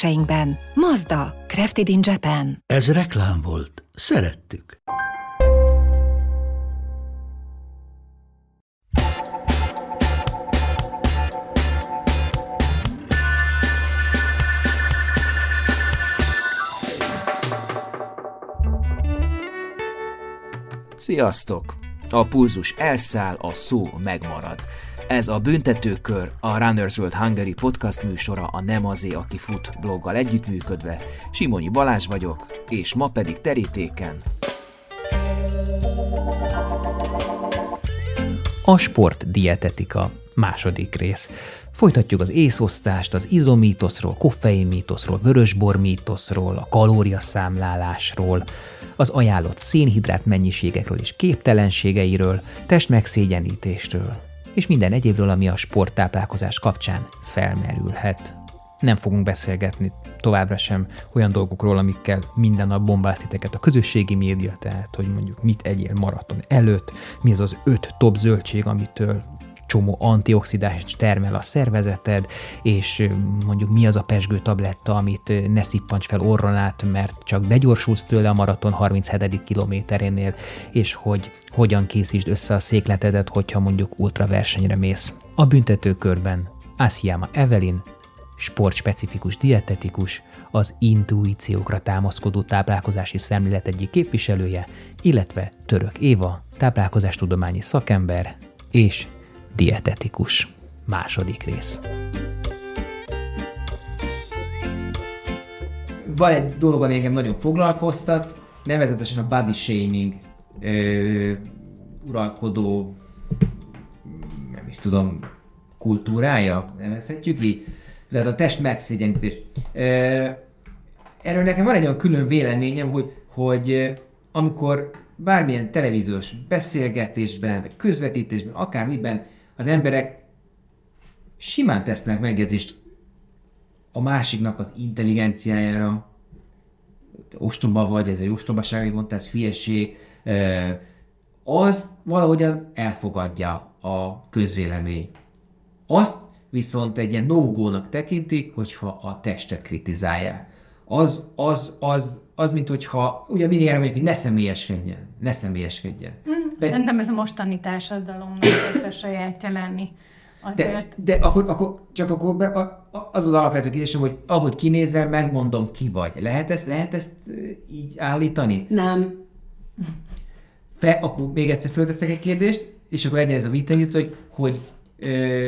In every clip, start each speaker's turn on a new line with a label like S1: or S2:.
S1: termékeseinkben. Mazda, Crafted in Japan.
S2: Ez reklám volt. Szerettük.
S3: Sziasztok! A pulzus elszáll, a szó megmarad. Ez a Büntetőkör, a Runners World Hungary podcast műsora a Nem azé, aki fut bloggal együttműködve. Simonyi Balázs vagyok, és ma pedig terítéken.
S4: A sport dietetika második rész. Folytatjuk az észosztást, az izomítoszról, koffein mítoszról, vörösbor mítoszról, a kalóriaszámlálásról, az ajánlott szénhidrát mennyiségekről és képtelenségeiről, testmegszégyenítésről, és minden egyébről, ami a sporttáplálkozás kapcsán felmerülhet. Nem fogunk beszélgetni továbbra sem olyan dolgokról, amikkel minden nap bombázt titeket a közösségi média, tehát hogy mondjuk mit egyél maraton előtt, mi az az öt top zöldség, amitől csomó antioxidást termel a szervezeted, és mondjuk mi az a pesgő tabletta, amit ne szippants fel orron át, mert csak begyorsulsz tőle a maraton 37. kilométerénél, és hogy hogyan készítsd össze a székletedet, hogyha mondjuk ultraversenyre mész. A büntetőkörben Asiama Evelyn, sportspecifikus dietetikus, az intuíciókra támaszkodó táplálkozási szemlélet egyik képviselője, illetve Török Éva, táplálkozástudományi szakember és dietetikus. Második rész.
S3: Van egy dolog, ami engem nagyon foglalkoztat, nevezetesen a body shaming ö, uralkodó, nem is tudom, kultúrája, nevezhetjük így, tehát a test megszégyenítés. Erről nekem van egy olyan külön véleményem, hogy, hogy amikor bármilyen televíziós beszélgetésben, vagy közvetítésben, akármiben az emberek simán tesznek megjegyzést a másiknak az intelligenciájára, ostoba vagy, ez egy ostobaság, amit mondtál, ez hülyeség, az valahogyan elfogadja a közvélemény. Azt viszont egy ilyen no tekintik, hogyha a testet kritizálják. Az, az, az, az, mint hogyha, ugye mindig erre mondjuk, hogy ne személyeskedjen, ne személyeskedjen.
S5: Mm, de, Szerintem ez a mostani társadalomnak a sajátja lenni.
S3: Azért... De, de akkor, akkor, csak akkor be, az az alapvető kérdésem, hogy ahogy kinézel, megmondom, ki vagy. Lehet ezt, lehet ezt így állítani?
S5: Nem.
S3: Fe, akkor még egyszer fölteszek egy kérdést, és akkor legyen ez a vita, hogy, hogy ö,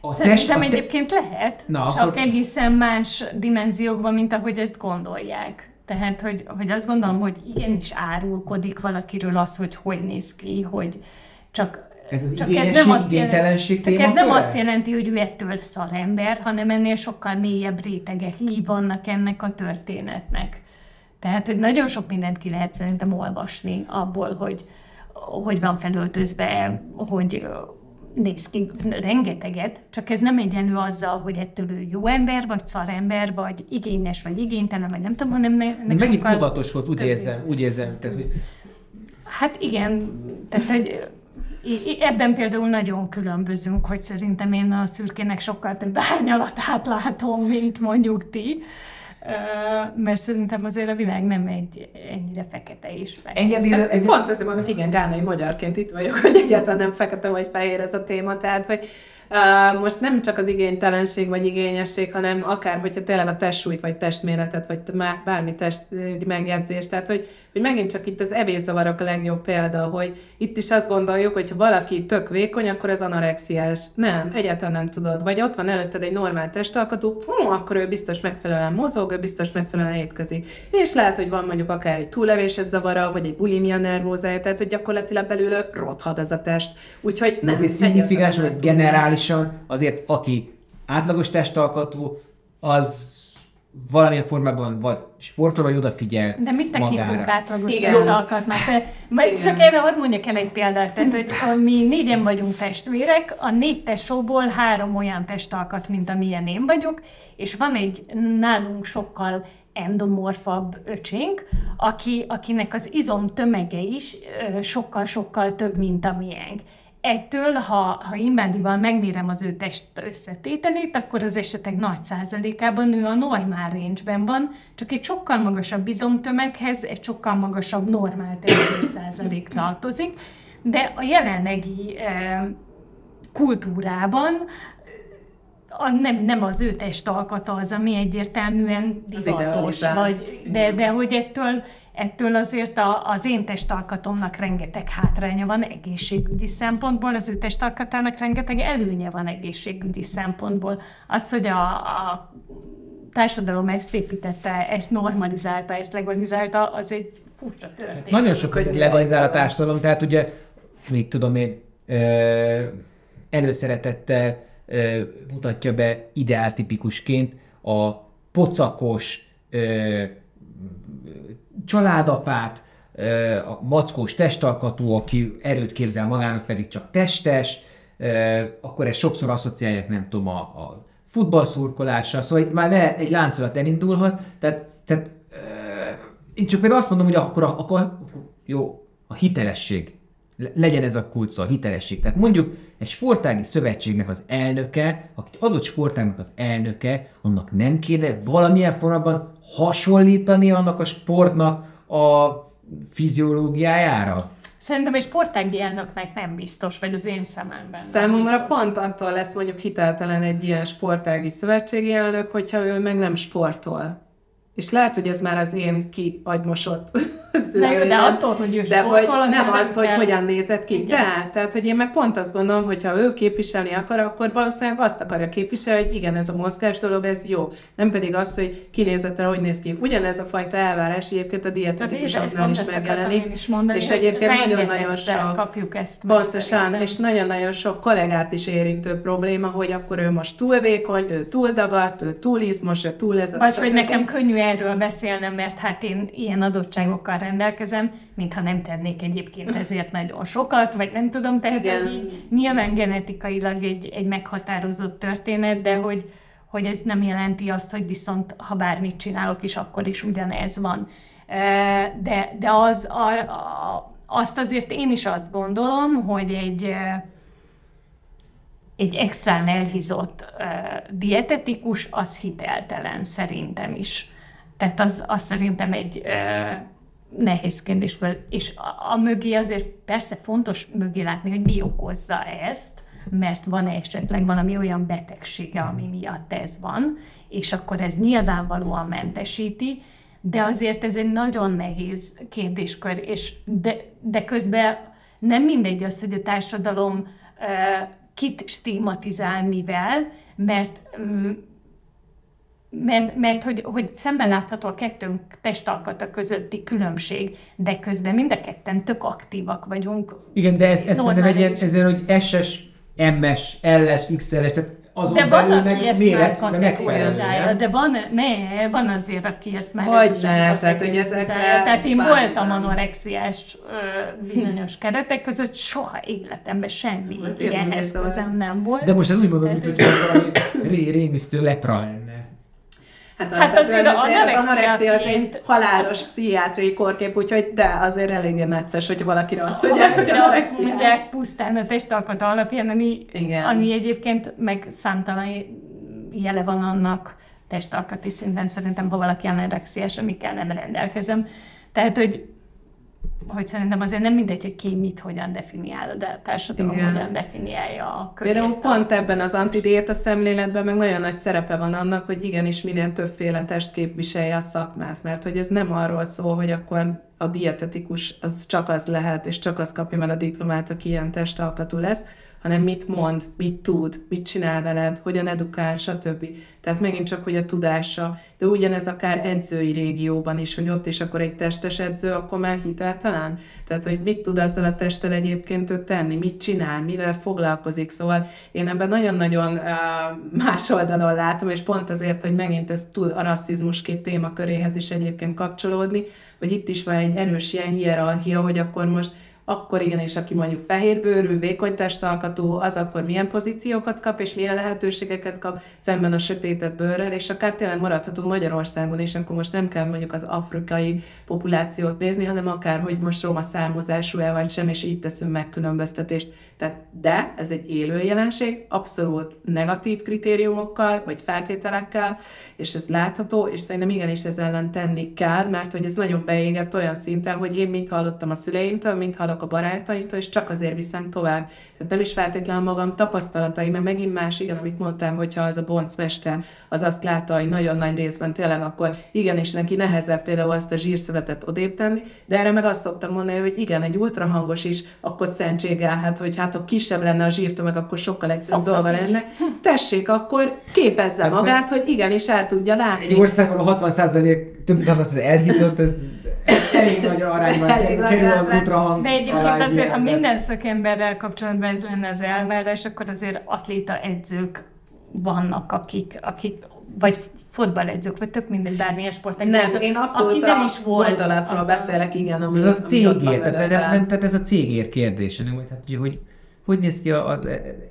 S5: a Szerintem test, a te... egyébként lehet, Na, csak akkor... egészen más dimenziókban, mint ahogy ezt gondolják. Tehát, hogy, hogy azt gondolom, hogy igenis árulkodik valakiről az, hogy hogy néz ki, hogy csak
S3: ez az csak ez nem azt jelenti,
S5: csak ez nem azt jelenti, hogy ő ettől szarember, hanem ennél sokkal mélyebb rétegek vannak ennek a történetnek. Tehát, hogy nagyon sok mindent ki lehet szerintem olvasni abból, hogy hogy van felöltözve, hogy néz ki rengeteget, csak ez nem egyenlő azzal, hogy ettől ő jó ember, vagy szarember, vagy igényes, vagy igénytelen, vagy nem tudom, hanem ne,
S3: Megint tudatos volt, úgy érzem, úgy érzem. Tehát, hogy...
S5: Hát igen, tehát hogy ebben például nagyon különbözünk, hogy szerintem én a szürkének sokkal több árnyalatát látom, mint mondjuk ti mert szerintem azért a világ nem egy ennyire fekete és fehér.
S6: Engem, hát, engem... Pont azért mondom, igen, gánai magyarként itt vagyok, hogy egyáltalán nem fekete vagy fehér ez a téma, tehát hogy most nem csak az igénytelenség vagy igényesség, hanem akár, hogyha tényleg a testsúlyt, vagy testméretet, vagy bármi test megjegyzés. Tehát, hogy, hogy megint csak itt az evészavarok a legjobb példa, hogy itt is azt gondoljuk, hogy ha valaki tök vékony, akkor ez anorexiás. Nem, egyáltalán nem tudod. Vagy ott van előtted egy normál testalkatú, hú, akkor ő biztos megfelelően mozog, ő biztos megfelelően étkezik. És lehet, hogy van mondjuk akár egy túlevéses zavara, vagy egy bulimia nervózája, tehát hogy gyakorlatilag belül rothad az a test. Úgyhogy
S3: nem. Ez szignifikáns, hogy generális normálisan azért aki átlagos testalkatú, az valamilyen formában vagy sportol, vagy odafigyel
S5: De mit tekintünk átlagos? Majd
S6: Igen.
S5: csak erre hadd mondjak el egy példát. Tehát, hogy a mi négyen vagyunk testvérek, a négy tesóból három olyan testalkat, mint amilyen én vagyok, és van egy nálunk sokkal endomorfabb öcsénk, aki, akinek az izom tömege is sokkal-sokkal több, mint a miénk. Ettől, ha, ha imbádival megmérem az ő test összetételét, akkor az esetek nagy százalékában ő a normál range van, csak egy sokkal magasabb izomtömeghez egy sokkal magasabb normál testi százalék tartozik, de a jelenlegi eh, kultúrában a, nem, nem az ő testalkata az, ami egyértelműen divatos, vagy, de, de hogy ettől, ettől azért a, az én testalkatomnak rengeteg hátránya van egészségügyi szempontból, az ő testalkatának rengeteg előnye van egészségügyi szempontból. Az, hogy a, a társadalom ezt építette, ezt normalizálta, ezt legalizálta, az egy furcsa történet.
S3: Nagyon sok hogy legalizál a társadalom, tehát ugye, még tudom én, előszeretettel mutatja be ideáltipikusként a pocakos családapát, a mackós testalkatú, aki erőt képzel magának, pedig csak testes, akkor ezt sokszor asszociálják, nem tudom, a, a futballszurkolással, szóval itt már le, egy láncolat elindulhat, tehát, tehát én csak például azt mondom, hogy akkor, akkor jó, a hitelesség. Le- Legyen ez a kulcs szó, a hitelesség. Tehát mondjuk egy sportági szövetségnek az elnöke, aki adott sportágnak az elnöke, annak nem kéne valamilyen formában hasonlítani annak a sportnak a fiziológiájára?
S5: Szerintem egy sportági elnöknek nem biztos, vagy az én szememben.
S6: Számomra pont attól lesz mondjuk hiteltelen egy ilyen sportági szövetségi elnök, hogyha ő meg nem sportol. És lehet, hogy ez már az én kiagymosott szülőim.
S5: de attól, hogy ő
S6: De hogy
S5: sportol,
S6: nem az, hogy hogyan nézett ki.
S5: Igen.
S6: De, tehát, hogy én meg pont azt gondolom, hogy ha ő képviselni akar, akkor valószínűleg azt akarja képviselni, hogy igen, ez a mozgás dolog, ez jó. Nem pedig az, hogy kinézetre hogy néz ki. Ugyanez a fajta elvárás egyébként a dietetikusoknál is megjelenik.
S5: is mondani,
S6: és egyébként nagyon-nagyon sok
S5: kapjuk ezt
S6: Pontosan, és nagyon-nagyon sok kollégát is érintő probléma, hogy akkor ő most túl vékony, ő túl dagadt, ő túl izmos, ő túl ez
S5: Vagy hogy nekem könnyű erről beszélnem, mert hát én ilyen adottságokkal rendelkezem, mintha nem tennék egyébként ezért nagyon sokat, vagy nem tudom, tehát így nyilván genetikailag egy, egy meghatározott történet, de hogy, hogy ez nem jelenti azt, hogy viszont ha bármit csinálok is, akkor is ugyanez van. De, de az, a, a, azt azért én is azt gondolom, hogy egy, egy extrán elhízott dietetikus, az hiteltelen szerintem is. Tehát az, az szerintem egy nehéz kérdés. És a, a mögé azért persze fontos mögé látni, hogy mi okozza ezt, mert van esetleg valami olyan betegsége, ami miatt ez van, és akkor ez nyilvánvalóan mentesíti, de azért ez egy nagyon nehéz kérdéskör, és de, de közben nem mindegy az, hogy a társadalom uh, kit stigmatizál mivel, mert mm, mert, mert hogy, hogy szemben látható a kettőnk testalkata közötti különbség, de közben mind a ketten tök aktívak vagyunk.
S3: Igen, de ez, ez szerintem egy ilyen,
S5: Normális.
S3: ez olyan, hogy SS, MS, LS, XLS, tehát azon
S5: De van,
S3: belül meg méret,
S5: már
S3: de
S5: van, ne, van azért, aki ezt már
S6: Hogy ne, tehát, hogy ezekre
S5: Tehát én
S6: bármi
S5: voltam anorexiás ö, bizonyos keretek között, soha életemben semmi
S6: Hát én
S5: ilyenhez
S6: nézem.
S5: közem nem volt.
S3: De most ez úgy mondom, mint hogy valami ré, rémisztő lepra lenne.
S6: Hát,
S5: Hát azért
S6: azért az
S5: anorexiaként-
S6: anorexia az egy halálos pszichiátriai kórkép, úgyhogy de azért eléggé necces, hogy valakire azt mondják, hogy
S5: azt mondják pusztán a testalkat alapján, ami,
S6: Igen.
S5: ami egyébként meg számtalan jele van annak testalkati szinten, szerintem, ha valaki anorexiás, amikkel nem rendelkezem. Tehát, hogy hogy szerintem azért nem mindegy, hogy ki mit hogyan definiál, de a társadalom
S6: Igen.
S5: hogyan definiálja a
S6: Például
S5: körét.
S6: pont ebben az antidiéta szemléletben meg nagyon nagy szerepe van annak, hogy igenis minél többféle test képviselje a szakmát, mert hogy ez nem arról szól, hogy akkor a dietetikus az csak az lehet, és csak az kapja meg a diplomát, aki ilyen testalkatú lesz, hanem mit mond, mit tud, mit csinál veled, hogyan edukál, stb. Tehát megint csak, hogy a tudása. De ugyanez akár edzői régióban is, hogy ott is akkor egy testes edző, akkor már hiteltelen. Tehát, hogy mit tud azzal a testtel egyébként ő tenni, mit csinál, mivel foglalkozik. Szóval én ebben nagyon-nagyon uh, más oldalon látom, és pont azért, hogy megint ez tud a rasszizmus kép témaköréhez is egyébként kapcsolódni, hogy itt is van egy erős ilyen hierarchia, hogy akkor most akkor igenis, aki mondjuk fehérbőrű, vékony testalkatú, az akkor milyen pozíciókat kap, és milyen lehetőségeket kap szemben a sötétebb bőrrel, és akár tényleg maradhatunk Magyarországon is, akkor most nem kell mondjuk az afrikai populációt nézni, hanem akár, hogy most roma származású-e vagy sem, és így teszünk megkülönböztetést. Tehát, de ez egy élő jelenség, abszolút negatív kritériumokkal, vagy feltételekkel, és ez látható, és szerintem igenis ez ellen tenni kell, mert hogy ez nagyon beégett olyan szinten, hogy én mit hallottam a szüleimtől, mint hallok a barátaimtól, és csak azért viszem tovább. Tehát nem is feltétlenül magam tapasztalatai, mert megint más, igen, amit mondtam, hogyha az a boncmester az azt látta, hogy nagyon nagy részben tényleg, akkor igen, és neki nehezebb például azt a zsírszövetet odébb tenni, de erre meg azt szoktam mondani, hogy igen, egy ultrahangos is akkor szentségelhet, hogy hát ha kisebb lenne a zsírtömeg, akkor sokkal egyszerűbb dolga lenne. Tessék, akkor képezze hát, magát, hogy igenis el tudja látni.
S3: Egy országban a 60 több 60 elhitott, ez elég nagy arányban elég kerül az ultrahang.
S5: De egyébként azért, ha minden szakemberrel kapcsolatban ez lenne az elvárás, akkor azért atléta edzők vannak, akik, akik vagy fotballedzők, vagy tök mindegy, bármilyen sportág.
S6: Nem, én abszolút a is volt gondolatról beszélek, igen,
S3: ami, ez a cégér, tehát, nem, tehát ez a cégér kérdése, nem, hogy, hogy hogy néz ki a, a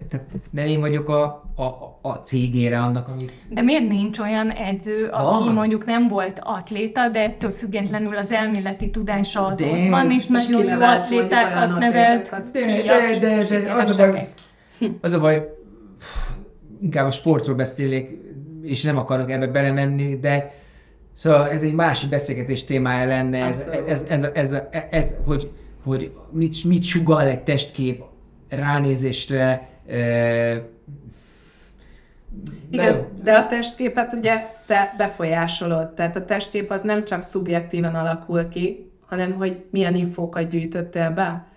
S3: tehát nem én vagyok a, a, a cégére annak, amit...
S5: De miért nincs olyan edző, aki ah. mondjuk nem volt atléta, de ettől függetlenül az elméleti tudása az de, ott van, és nagyon jó atlétákat nevelt.
S3: De, de, de, de, de az, a baj, az a baj, inkább a sportról beszélek, és nem akarok ebbe belemenni, de szóval ez egy másik beszélgetés témája lenne, ez, ez, ez, ez, ez, ez, hogy, hogy mit, mit sugal egy testkép ránézésre
S6: igen, de a testképet ugye te befolyásolod, tehát a testkép az nem csak szubjektíven alakul ki, hanem hogy milyen infókat gyűjtöttél be.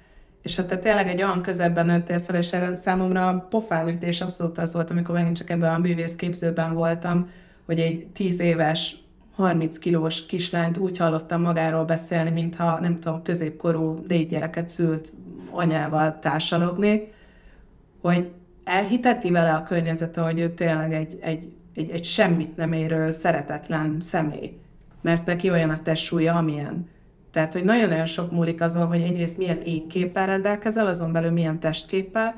S6: És ha te tényleg egy olyan közebben nőttél fel, és erre számomra a pofánütés abszolút az volt, amikor megint csak ebben a művészképzőben voltam, hogy egy tíz éves 30 kilós kislányt úgy hallottam magáról beszélni, mintha nem tudom, középkorú négy gyereket szült anyával társalognék, hogy elhiteti vele a környezete, hogy ő tényleg egy, egy, egy, egy semmit nem érő, szeretetlen személy. Mert neki olyan a testsúlya, amilyen. Tehát, hogy nagyon-nagyon sok múlik azon, hogy egyrészt milyen énképpel rendelkezel, azon belül milyen testképpel,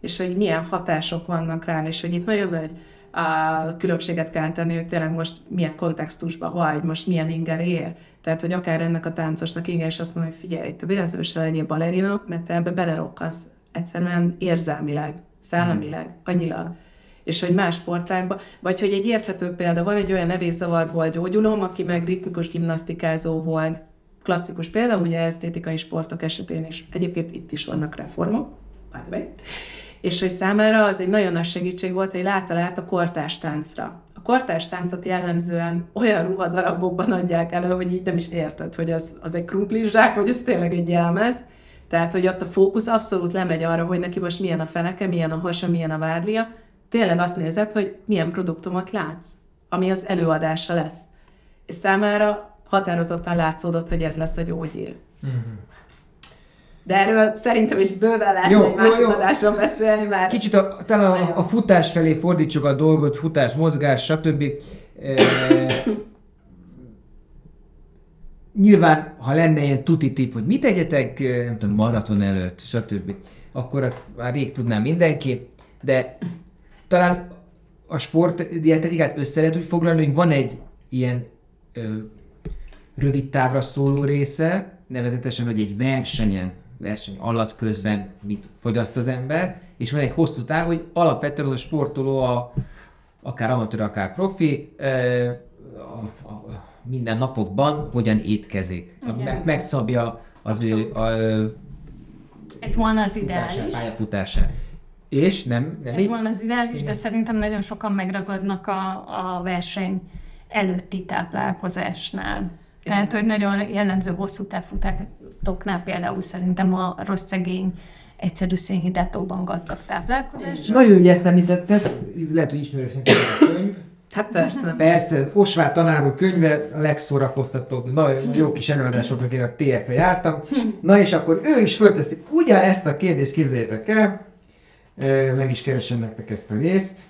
S6: és hogy milyen hatások vannak rá, és hogy itt nagyon nagy a különbséget kell tenni, hogy tényleg most milyen kontextusban vagy, most milyen inger ér. Tehát, hogy akár ennek a táncosnak igen, és azt mondja, hogy figyelj, te véletlenül se legyél balerina, mert te ebbe belerokkasz egyszerűen érzelmileg, szellemileg, annyilag és hogy más sportákban, vagy hogy egy érthető példa, van egy olyan nevészavarból gyógyulom, aki meg ritmikus gimnasztikázó volt, klasszikus példa, ugye esztétikai sportok esetén is. Egyébként itt is vannak reformok, by the way és hogy számára az egy nagyon nagy segítség volt, hogy látta lehet a kortás táncra. A kortás táncot jellemzően olyan ruhadarabokban adják elő, hogy így nem is érted, hogy az, az egy krumplizsák, vagy ez tényleg egy jelmez. Tehát, hogy ott a fókusz abszolút lemegy arra, hogy neki most milyen a feneke, milyen a hasa, milyen a vádlia. Tényleg azt nézed, hogy milyen produktumot látsz, ami az előadása lesz. És számára határozottan látszódott, hogy ez lesz a gyógyír. Mm-hmm. De erről szerintem is bőven lehet jó, egy másik adásban beszélni, mert...
S3: Kicsit a, talán a, a futás felé fordítsuk a dolgot, futás, mozgás, stb. E, nyilván, ha lenne ilyen tuti tip, hogy mit tegyetek, nem tudom, maraton előtt, stb., akkor azt már rég tudnám mindenki, de talán a sport dietetikát össze lehet úgy foglalni, hogy van egy ilyen ö, rövid távra szóló része, nevezetesen, hogy egy versenyen verseny alatt közben mit fogyaszt az ember, és van egy hosszú táv, hogy alapvetően a sportoló, a, akár amatőr, akár profi, a, a, minden napokban hogyan étkezik. Meg, megszabja az ő a,
S5: ez volna az ideális.
S3: Pályafutását. És nem, nem
S5: Ez így? volna az ideális, de szerintem nagyon sokan megragadnak a, a verseny előtti táplálkozásnál. Tehát, hogy nagyon jellemző hosszú távfutásoknál például szerintem a rossz szegény egyszerű szénhidrátokban gazdag táplálkozás.
S3: Nagyon ugye ezt említetted, lehet, hogy ismerős neked a könyv.
S6: Hát persze.
S3: Persze, Osvár tanár úr könyve a legszórakoztatóbb, nagyon jó kis előadások, akik a TF-re jártam. Na és akkor ő is fölteszi ugyanezt a kérdést, képzeljétek el, meg is keresem nektek ezt a részt.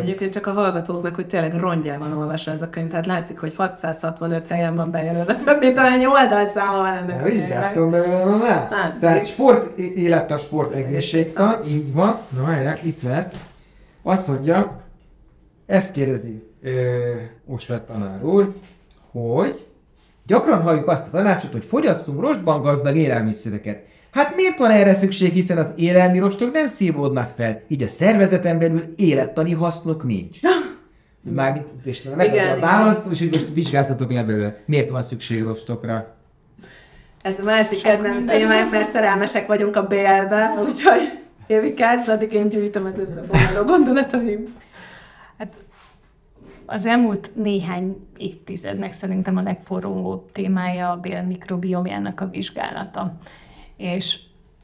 S6: Egyébként csak a hallgatóknak, hogy tényleg rongyában olvassa ez a könyv, tehát látszik, hogy 665 helyen van bejelölve, több mint amennyi oldalszáma van ennek
S3: vizsgáztam belőle, na, na.
S6: Látszik.
S3: Tehát sport, élet a sport egészségtan, így van. Na várják, itt lesz. Azt mondja, ezt kérdezi ö, Osvett tanár úr, hogy gyakran halljuk azt a tanácsot, hogy fogyasszunk rostban gazdag élelmiszereket. Hát miért van erre szükség, hiszen az élelmi rostok nem szívódnak fel, így a szervezeten belül élettani hasznok nincs. Mármint, és
S6: Igen,
S3: a
S6: igen.
S3: választ, úgyhogy most vizsgáztatok le belőle. Miért van szükség rostokra?
S6: Ez a másik kedvenc témánk, mert szerelmesek vagyunk a BL-be, úgyhogy Évi kezd, addig én gyűjtöm az összefoglaló gondolataim.
S5: Hát az elmúlt néhány évtizednek szerintem a legforróbb témája a bél mikrobiomjának a vizsgálata. És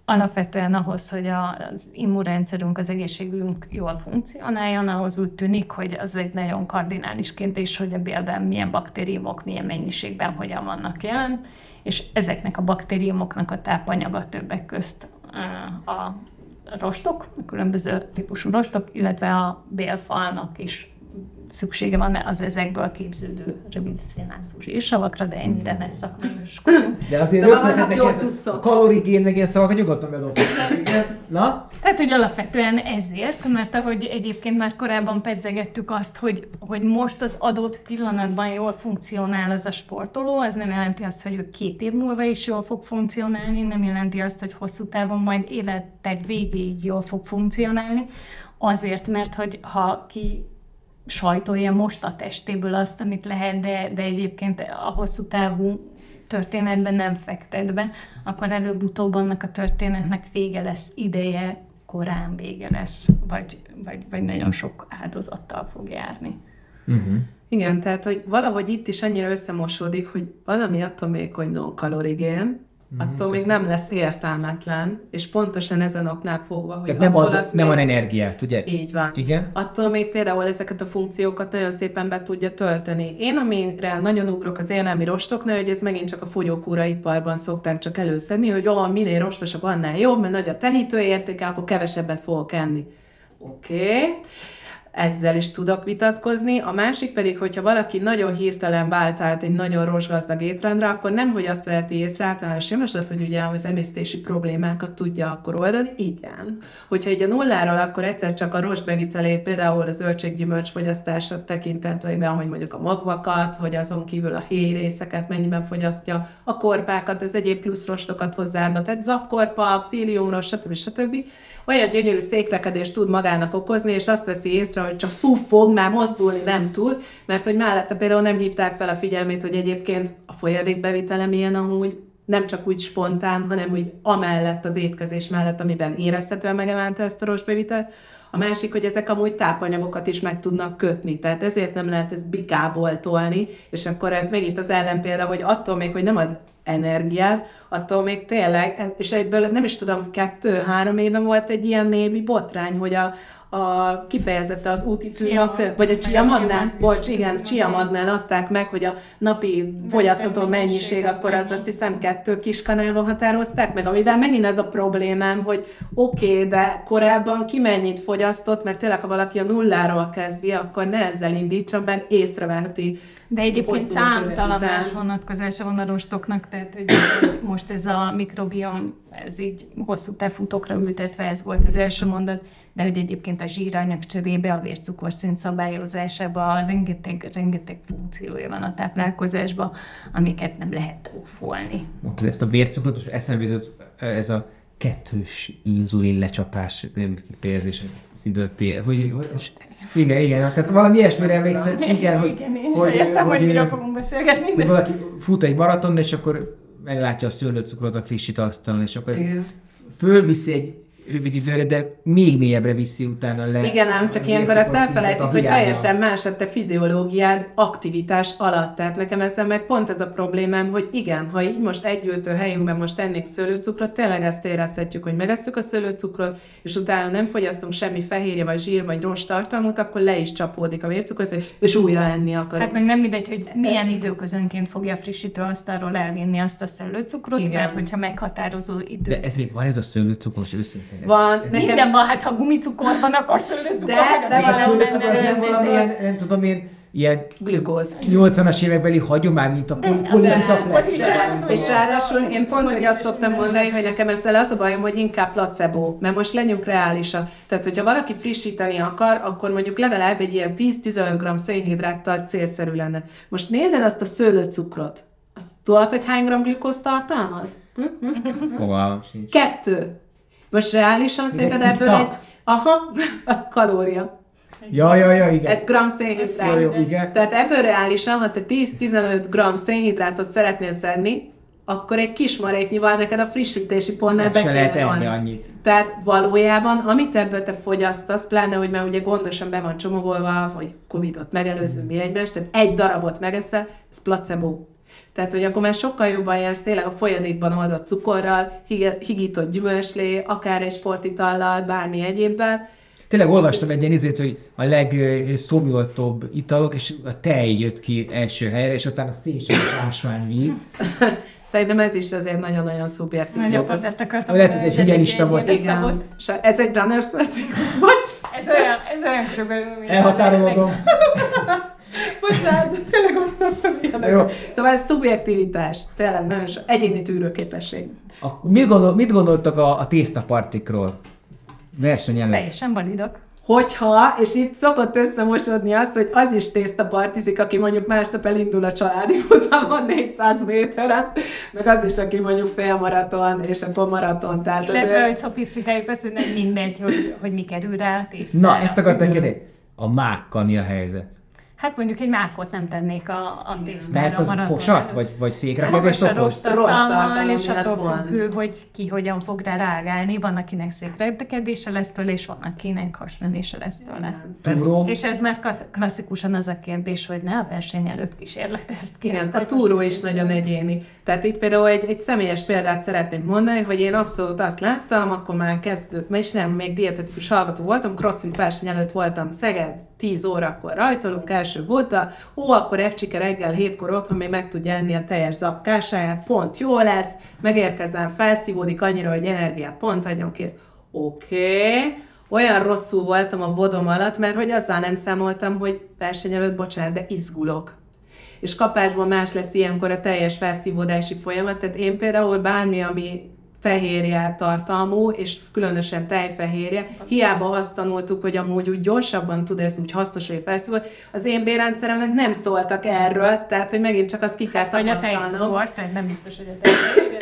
S5: alapvetően ahhoz, hogy az immunrendszerünk, az egészségünk jól funkcionáljon, ahhoz úgy tűnik, hogy az egy nagyon kardinális kérdés, hogy a bélben milyen baktériumok, milyen mennyiségben hogyan vannak jelen, és ezeknek a baktériumoknak a tápanyaga többek közt ö, a rostok, a különböző típusú rostok, illetve a bélfalnak is szüksége van az ezekből képződő rövid szénláncú zsírsavakra, de ennyire ne szakmányoskodjunk.
S3: De azért
S6: Szóval vannak jó
S3: ez,
S6: cuccok.
S3: a kalorigén meg ilyen szavakat nyugodtan. Igen. Na?
S5: Tehát, hogy alapvetően ezért, mert ahogy egyébként már korábban pedzegettük azt, hogy, hogy most az adott pillanatban jól funkcionál az a sportoló, az nem jelenti azt, hogy ő két év múlva is jól fog funkcionálni, nem jelenti azt, hogy hosszú távon majd életek végéig jól fog funkcionálni, azért, mert hogy ha ki sajtolja most a testéből azt, amit lehet, de, de egyébként a hosszú távú történetben nem fektet be, akkor előbb-utóbb annak a történetnek vége lesz, ideje korán vége lesz, vagy, vagy, vagy nagyon sok áldozattal fog járni.
S6: Igen, tehát, hogy valahogy itt is annyira összemosódik, hogy valami attól még, hogy non kalorigén, attól még nem lesz értelmetlen, és pontosan ezen oknál fogva, hogy
S3: Tehát nem, ad,
S6: az
S3: nem
S6: még-
S3: van energiát, ugye?
S6: Így van.
S3: Igen.
S6: Attól még például ezeket a funkciókat nagyon szépen be tudja tölteni. Én, amire nagyon ugrok az élelmi rostoknál, hogy ez megint csak a fogyókúra iparban szokták csak előszedni, hogy ó, minél rostosabb, annál jobb, mert nagy a tenítő értéke, akkor kevesebbet fogok enni. Oké. Okay. Ezzel is tudok vitatkozni. A másik pedig, hogyha valaki nagyon hirtelen vált át egy nagyon rosgazdag étrendre, akkor nem, hogy azt veheti észre általános javaslat, hogy ugye az emésztési problémákat tudja akkor oldani. Igen. Hogyha egy a nulláról, akkor egyszer csak a rostbevitelét, például a zöldséggyümölcs fogyasztása tekintetében, hogy mondjuk a magvakat, hogy azon kívül a héjrészeket mennyiben fogyasztja, a korpákat, az egyéb plusz rostokat hozzáadna, tehát zakkorpa, pszíliumros, stb. stb. Olyan gyönyörű székrekedést tud magának okozni, és azt veszi észre, hogy csak puff fog, már mozdulni nem tud, mert hogy mellette például nem hívták fel a figyelmét, hogy egyébként a folyadékbevitele milyen amúgy, nem csak úgy spontán, hanem úgy amellett az étkezés mellett, amiben érezhetően megemelte ezt a rostbevitelt. A másik, hogy ezek amúgy tápanyagokat is meg tudnak kötni, tehát ezért nem lehet ezt bikából tolni, és akkor ez megint az ellenpélda, hogy attól még, hogy nem ad energiát, attól még tényleg, és egyből nem is tudom, kettő-három éve volt egy ilyen névi botrány, hogy a, a kifejezette az úti
S5: Chia-
S6: vagy a csiamadnál, bocs, igen, csiamadnál adták meg, hogy a napi fogyasztható mennyiség,
S5: az
S6: akkor
S5: meg
S6: azt, hiszem kettő kis kanálban határozták meg, amivel megint ez a problémám, hogy oké, okay, de korábban ki mennyit fogyasztott, mert tényleg, ha valaki a nulláról kezdi, akkor ne ezzel indítson, mert észreveheti.
S5: De egyébként számtalan más vonatkozása van a rostoknak, tehát hogy most ez a mikrobiom, ez így hosszú távfutókra ültetve, ez volt az első mondat, de hogy egyébként a zsíranyag cserébe, a vércukorszint szabályozásában rengeteg, rengeteg funkciója van a táplálkozásban, amiket nem lehet ófolni.
S3: Mondtad ezt a vércukrot, most eszembe jutott ez a kettős inzulin lecsapás nem kifejezés, szinte a tél, hogy, hogy igen, igen, tehát valami ilyesmire emlékszem, igen, hogy,
S5: Igen,
S3: hogy,
S5: értem, hogy,
S3: hogy,
S5: miről fogunk beszélgetni, de...
S3: valaki fut egy maraton, és akkor meglátja a szőlőcukrot a friss italasztalon, és akkor fölviszi egy rövid időre, de még mélyebbre viszi utána le.
S6: Igen, ám csak ilyenkor
S3: vércukorszintet
S6: elfelejtik, hogy teljesen más a te fiziológiád aktivitás alatt. Tehát nekem ezzel meg pont ez a problémám, hogy igen, ha így most egy helyünkben most ennék szőlőcukrot, tényleg ezt érezhetjük, hogy megesszük a szőlőcukrot, és utána nem fogyasztunk semmi fehérje, vagy zsír, vagy rost tartalmut, akkor le is csapódik a vércukorszint, és újra enni akarok.
S5: Hát meg nem mindegy, hogy milyen időközönként fogja a frissítő asztalról elvinni azt a szőlőcukrot,
S6: Igen.
S5: mert hogyha meghatározó idő.
S3: De ez még van ez a szőlőcukros őszintén.
S6: Van, nekem
S5: Minden van, hát ha gumicukor van, akkor szőlőcukor.
S6: De-
S5: meg
S6: de
S5: az
S3: A szőlőcukor az nem valamilyen, nem tudom én, ilyen
S6: glükóz.
S3: 80-as évekbeli hagyomány, mint a pol- polentaplex.
S6: És ráadásul én pont, hogy azt szoktam mondani, hogy nekem ezzel az a bajom, hogy inkább placebo, mert most legyünk reálisak. Tehát, hogyha valaki frissíteni akar, akkor mondjuk legalább egy ilyen 10-15 g szénhidráttal célszerű lenne. Most nézed azt a szőlőcukrot. Azt tudod, hogy hány gram glükóz tartalmaz?
S3: Fogalmam sincs.
S6: Kettő. Most reálisan szerinted ebből egy... Aha, az kalória.
S3: Ja, ja, ja, igen.
S6: Ez gram szénhidrát.
S3: jó, igen.
S6: Tehát ebből reálisan, ha te 10-15 g szénhidrátot szeretnél szedni, akkor egy kis maréknyival neked a frissítési pontnál be kéne
S3: enni annyit.
S6: Tehát valójában, amit ebből te fogyasztasz, pláne, hogy már ugye gondosan be van csomagolva, hogy Covidot megelőző mi egymást, tehát egy darabot megeszel, ez placebo. Tehát, hogy akkor már sokkal jobban jársz tényleg a folyadékban oldott cukorral, hig- higított gyümölcslé, akár egy sportitallal, bármi egyébbel.
S3: Tényleg olvastam egy ilyen izét, hogy a legszomjoltóbb italok, és a tej jött ki első helyre, és utána szénsav ásványvíz.
S6: Szerintem ez is azért nagyon-nagyon szubjektív.
S5: Nagyon pont ezt akartam.
S3: Lehet, ez egy
S5: egy
S3: volt.
S6: Igen. És ez egy runners vertigo, vagy?
S5: Ez olyan, ez olyan körülbelül, mint
S3: Elhatárolódom.
S6: Bocsánat, de tényleg ott szoktam
S3: Jó.
S6: ilyeneket. Szóval ez szubjektivitás, tényleg nagyon sok egyéni tűrőképesség.
S3: A, mit, gondol, mit gondoltak a, a tésztapartikról? Verseny előtt.
S5: Teljesen validok.
S6: Hogyha, és itt szokott összemosodni az, hogy az is tésztapartizik, aki mondjuk másnap elindul a családi futamon 400 méteren, meg az is, aki mondjuk félmaraton, és akkor maraton. Tehát
S5: Illetve,
S6: azért...
S5: hogy szofisztikáljuk azt, hogy nem mindegy, hogy, hogy mi kerül rá a tésztára.
S3: Na, ezt akartam kérdezni. A mákkal mi a helyzet?
S5: Hát mondjuk egy mákot nem tennék a, a tésztára.
S3: Mert az fosat? Vagy, vagy székre?
S5: Rostartalma,
S6: Rostartalom
S5: és attól függő, hogy ki hogyan fog rá reagálni. Van, akinek szép rettegedése lesz tőle, és van, akinek hasmenése lesz tőle.
S3: Túró?
S5: És ez már klassz- klasszikusan az a kérdés, hogy ne a verseny előtt kísérletezt ki.
S6: Igen, a túró is nagyon egyéni. Tehát itt például egy, egy személyes példát szeretnék mondani, hogy én abszolút azt láttam, akkor már kezdő, és nem, még dietetikus hallgató voltam, crossfit verseny előtt voltam Szeged, 10 órakor rajtolunk, első volt a, ó, akkor Evcsike reggel 7-kor otthon még meg tudja enni a teljes zapkásáját, pont jó lesz, megérkezem, felszívódik annyira, hogy energiát pont adjon kész. Oké, okay. olyan rosszul voltam a vodom alatt, mert hogy azzal nem számoltam, hogy verseny előtt, bocsánat, de izgulok és kapásban más lesz ilyenkor a teljes felszívódási folyamat. Tehát én például bármi, ami fehérje tartalmú, és különösen tejfehérje, hiába azt tanultuk, hogy amúgy úgy gyorsabban tud ez úgy hasznos, hogy felszívod, az én bérrendszeremnek nem szóltak erről, tehát hogy megint csak azt ki kell
S5: Vagy a
S6: tapasztalnom.
S5: tehát nem biztos, hogy a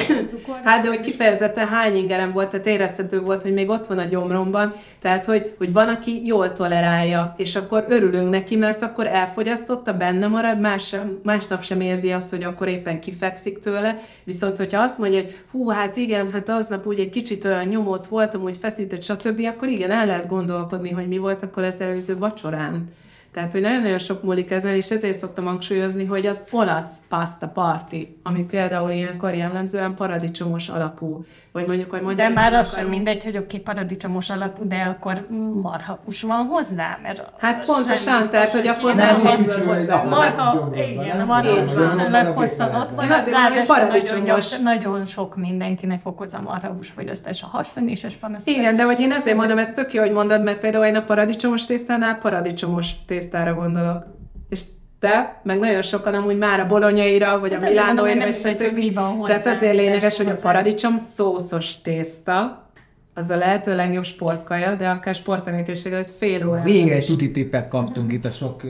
S5: tejcukor.
S6: Hát, de hogy kifejezetten hány ingerem volt, tehát érezhető volt, hogy még ott van a gyomromban, tehát hogy, hogy van, aki jól tolerálja, és akkor örülünk neki, mert akkor elfogyasztotta, benne marad, más, másnap sem érzi azt, hogy akkor éppen kifekszik tőle, viszont hogyha azt mondja, hogy hú, hát igen, hát aznap úgy egy kicsit olyan nyomott voltam, úgy feszített, stb., akkor igen, el lehet gondolkodni, hogy mi volt akkor az előző vacsorán. Tehát, hogy nagyon-nagyon sok múlik ezen, és ezért szoktam hangsúlyozni, hogy az olasz pasta party, ami például ilyenkor jellemzően paradicsomos alapú, vagy mondjuk, hogy
S5: De
S6: magyar
S5: már az sem mindegy, hogy oké, paradicsomos alapú, de akkor marhahús van hozzá, mert
S6: Hát pontosan, tehát, hogy akkor nem
S5: Marha-. Marha, igen, a marha
S6: Így van.
S5: viszonylag hosszan ott van,
S6: Én
S5: az
S6: paradicsomos.
S5: nagyon sok mindenkinek okoz a marhahús fogyasztás, a hasmenéses van. az-
S6: Igen, de hogy én azért mondom, ez tök jó, hogy mondod, mert például én a paradicsomos tésztánál paradicsomos tésztára gondolok. És te, meg nagyon sokan amúgy már a bolonyaira, vagy a
S5: Hát mondom,
S6: milánóira, és
S5: van hozzá,
S6: Tehát azért lényeges, hogy a paradicsom szószos tészta, az a lehető legjobb sportkaja, de akár sportemékenység előtt fél óra.
S3: Végre egy tuti tippet kaptunk itt a sok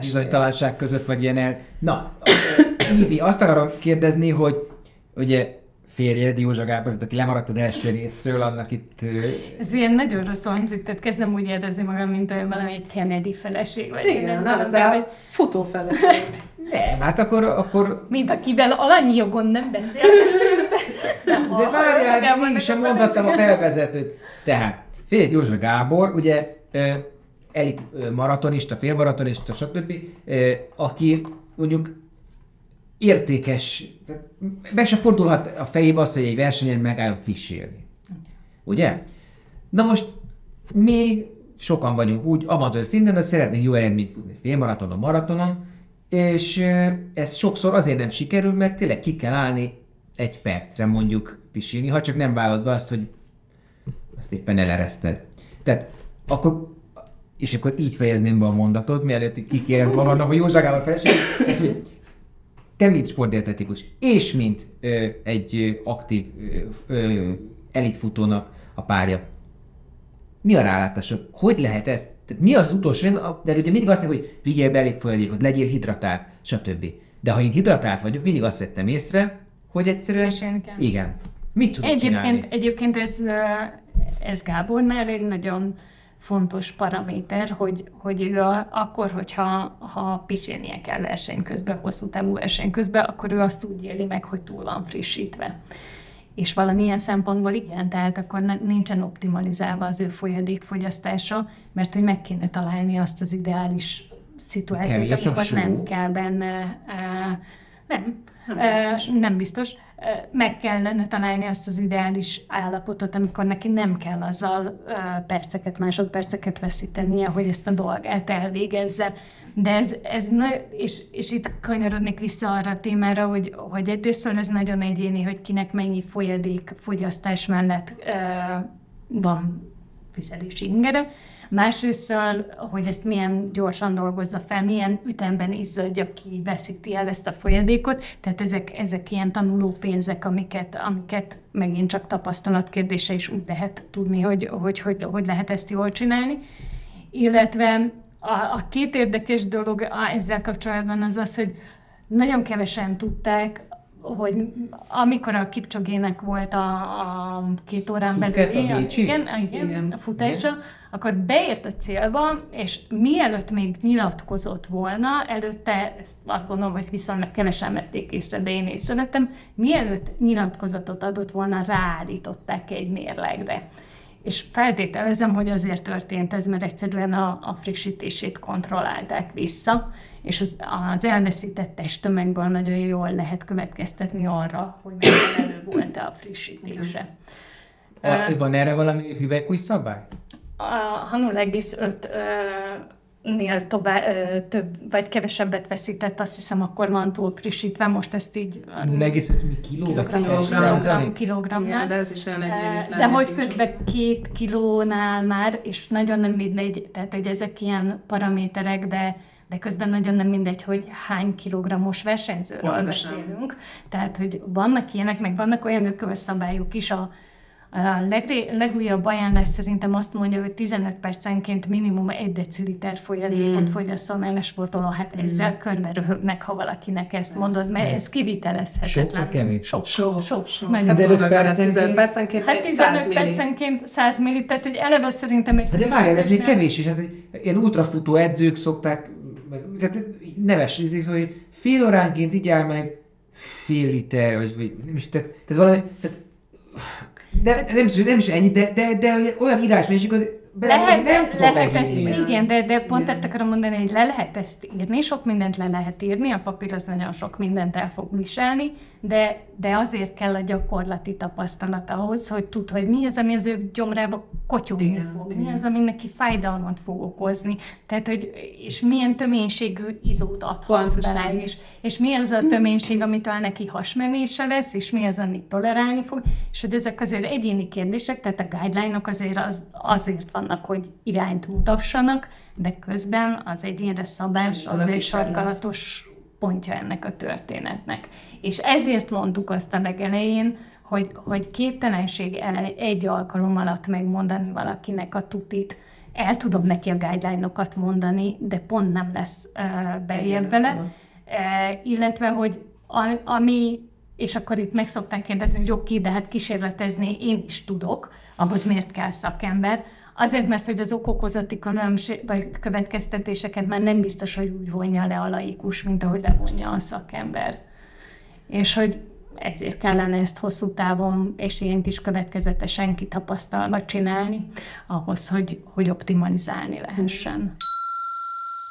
S3: bizonytalanság között, vagy ilyen el... Na, Ivi, azt akarom kérdezni, hogy ugye férjed Józsa Gábor, aki lemaradt az első részről, annak itt...
S5: Ez ilyen nagyon rossz hangzik, tehát kezdem úgy érezni magam, mint olyan valami egy Kennedy feleség, vagy
S6: Igen,
S5: nem tudom,
S6: az
S5: de hogy-
S6: a futófeleség.
S3: Nem, hát akkor, akkor
S5: mint akivel alanyi jogon nem beszélgetünk.
S3: De várjál, én sem mondhattam a felvezetőt. Tehát, Fél Józsa Gábor, ugye elit maratonista, félmaratonista, stb., aki mondjuk értékes, tehát be se fordulhat a fejébe az, hogy egy versenyen megáll kísérni. Ugye? Na most mi sokan vagyunk úgy amatőr szinten, hogy szeretnénk jó eredményt futni félmaratonon, maratonon, és ez sokszor azért nem sikerül, mert tényleg ki kell állni egy percre mondjuk pisilni, ha csak nem vállalod be azt, hogy azt éppen elereszted. Tehát akkor, és akkor így fejezném be a mondatot, mielőtt kikérem magamnak, hogy Józsagával feleség, hogy te mint sportdietetikus, és mint ö, egy ö, aktív ö, ö, elitfutónak a párja, mi a rálátásod? Hogy lehet ez? Tehát mi az, utolsó? De ugye mindig azt mondja, hogy vigyél be elég folyadékot, legyél hidratált, stb. De ha én hidratált vagyok, mindig azt vettem észre, hogy egyszerűen... Igen. Mit tudok csinálni?
S5: Egyébként, egyébként ez, ez Gábornál egy nagyon fontos paraméter, hogy, hogy ő a, akkor, hogyha ha pisilnie kell verseny közben, hosszú távú verseny közben, akkor ő azt úgy éli meg, hogy túl van frissítve. És valamilyen szempontból igen, tehát akkor nincsen optimalizálva az ő folyadékfogyasztása, mert hogy meg kéne találni azt az ideális szituációt, amikor nem kell benne, uh, nem, nem biztos. nem biztos. Meg kellene találni azt az ideális állapotot, amikor neki nem kell azzal perceket, másodperceket veszítenie, hogy ezt a dolgát elvégezze. De ez, ez na, és, és itt kanyarodnék vissza arra a témára, hogy, hogy egyrészt ez nagyon egyéni, hogy kinek mennyi folyadék fogyasztás mellett ö, van vizelési ingere. Másrészt, hogy ezt milyen gyorsan dolgozza fel, milyen ütemben izzadja ki, veszíti el ezt a folyadékot. Tehát ezek, ezek ilyen tanuló pénzek, amiket, amiket megint csak tapasztalat kérdése is úgy lehet tudni, hogy hogy, hogy, hogy lehet ezt jól csinálni. Illetve a, a két érdekes dolog a, ezzel kapcsolatban az az, hogy nagyon kevesen tudták, hogy amikor a Kipcsogének volt a, a két órán
S3: Szuket,
S5: belül,
S3: a Bécsi?
S5: igen, igen,
S6: Igen.
S5: a futása, akkor beért a célba, és mielőtt még nyilatkozott volna, előtte, azt gondolom, hogy viszonylag kevesen vették észre, de én észrevettem, mielőtt nyilatkozatot adott volna, ráállították egy mérlegre. És feltételezem, hogy azért történt ez, mert egyszerűen a, a frissítését kontrollálták vissza, és az, az elveszített testtömegből nagyon jól lehet következtetni arra, hogy megfelelő volt-e a frissítése.
S3: A, van erre valami hüvelykúj szabály?
S5: A, ha 0,5-nél tovább, több vagy kevesebbet veszített, azt hiszem, akkor van túl frissítve, most ezt így
S3: 0,5 mi kiló?
S5: kilogramm, kilogramnál.
S6: Igen, de ez is olyan
S5: De hogy közben két kilónál már, és nagyon nem mindegy, tehát hogy ezek ilyen paraméterek, de de közben nagyon nem mindegy, hogy hány kilogrammos versenyzőről
S6: Pontosan.
S5: beszélünk. Tehát, hogy vannak ilyenek, meg vannak olyan ökölszabályok is a, a legré- legújabb ajánlás szerintem azt mondja, hogy 15 percenként minimum 1 deciliter folyadékot mm. fogyasszon ellensportoló. Hát ezzel körbe röhögnek, ha valakinek ezt mondod, mert ez kivitelezhetetlen.
S3: Sok kevés?
S5: Sok.
S6: Sok,
S5: sok.
S6: sok.
S5: Nagyon
S6: Hát
S3: 15
S6: 15
S3: percenként?
S6: percenként, percenként
S5: Hát
S6: egy
S5: 15
S6: 100 milli.
S5: percenként 100 millit, tehát hogy eleve szerintem egy
S3: Hát de várjál, ez még kevés is. Hát egy- ilyen ultrafutó edzők szokták, meg, tehát neves ízik, hogy fél óránként igyál meg fél liter, vagy, vagy nem is, tehát, tehát valami, tehát, de, nem, is, nem is ennyi, de, de, de olyan írásmennyiség, hogy bele,
S5: Lehet,
S3: nem tudom
S5: lehet ezt, igen, de, de pont
S6: Igen.
S5: ezt akarom mondani, hogy le lehet ezt írni, sok mindent le lehet írni, a papír az nagyon sok mindent el fog viselni, de, de azért kell a gyakorlati tapasztalat ahhoz, hogy tud, hogy mi az, ami az ő gyomrába kotyogni
S6: Igen,
S5: fog, mi az, ami neki fájdalmat fog okozni, tehát, hogy, és milyen töménységű izót adhatsz bele, és, és mi az a töménység, amitől neki hasmenése lesz, és mi az, amit tolerálni fog, és hogy ezek azért egyéni kérdések, tehát a guideline-ok azért az, azért vannak, hogy irányt mutassanak, de közben az egyénre szabás az egy sarkalatos pontja ennek a történetnek. És ezért mondtuk azt a legelején, hogy, hogy képtelenség el egy alkalom alatt megmondani valakinek a tutit, el tudom neki a guideline-okat mondani, de pont nem lesz uh, bejebb vele. Uh, illetve, hogy a, ami, és akkor itt meg szokták kérdezni, hogy oké, de hát kísérletezni én is tudok, ahhoz miért kell szakember? Azért, mert hogy az okokozati különbség, vagy következtetéseket már nem biztos, hogy úgy vonja le a laikus, mint ahogy levonja a szakember. És hogy ezért kellene ezt hosszú távon és ilyen kis következetesen kitapasztalva csinálni, ahhoz, hogy, hogy optimalizálni lehessen.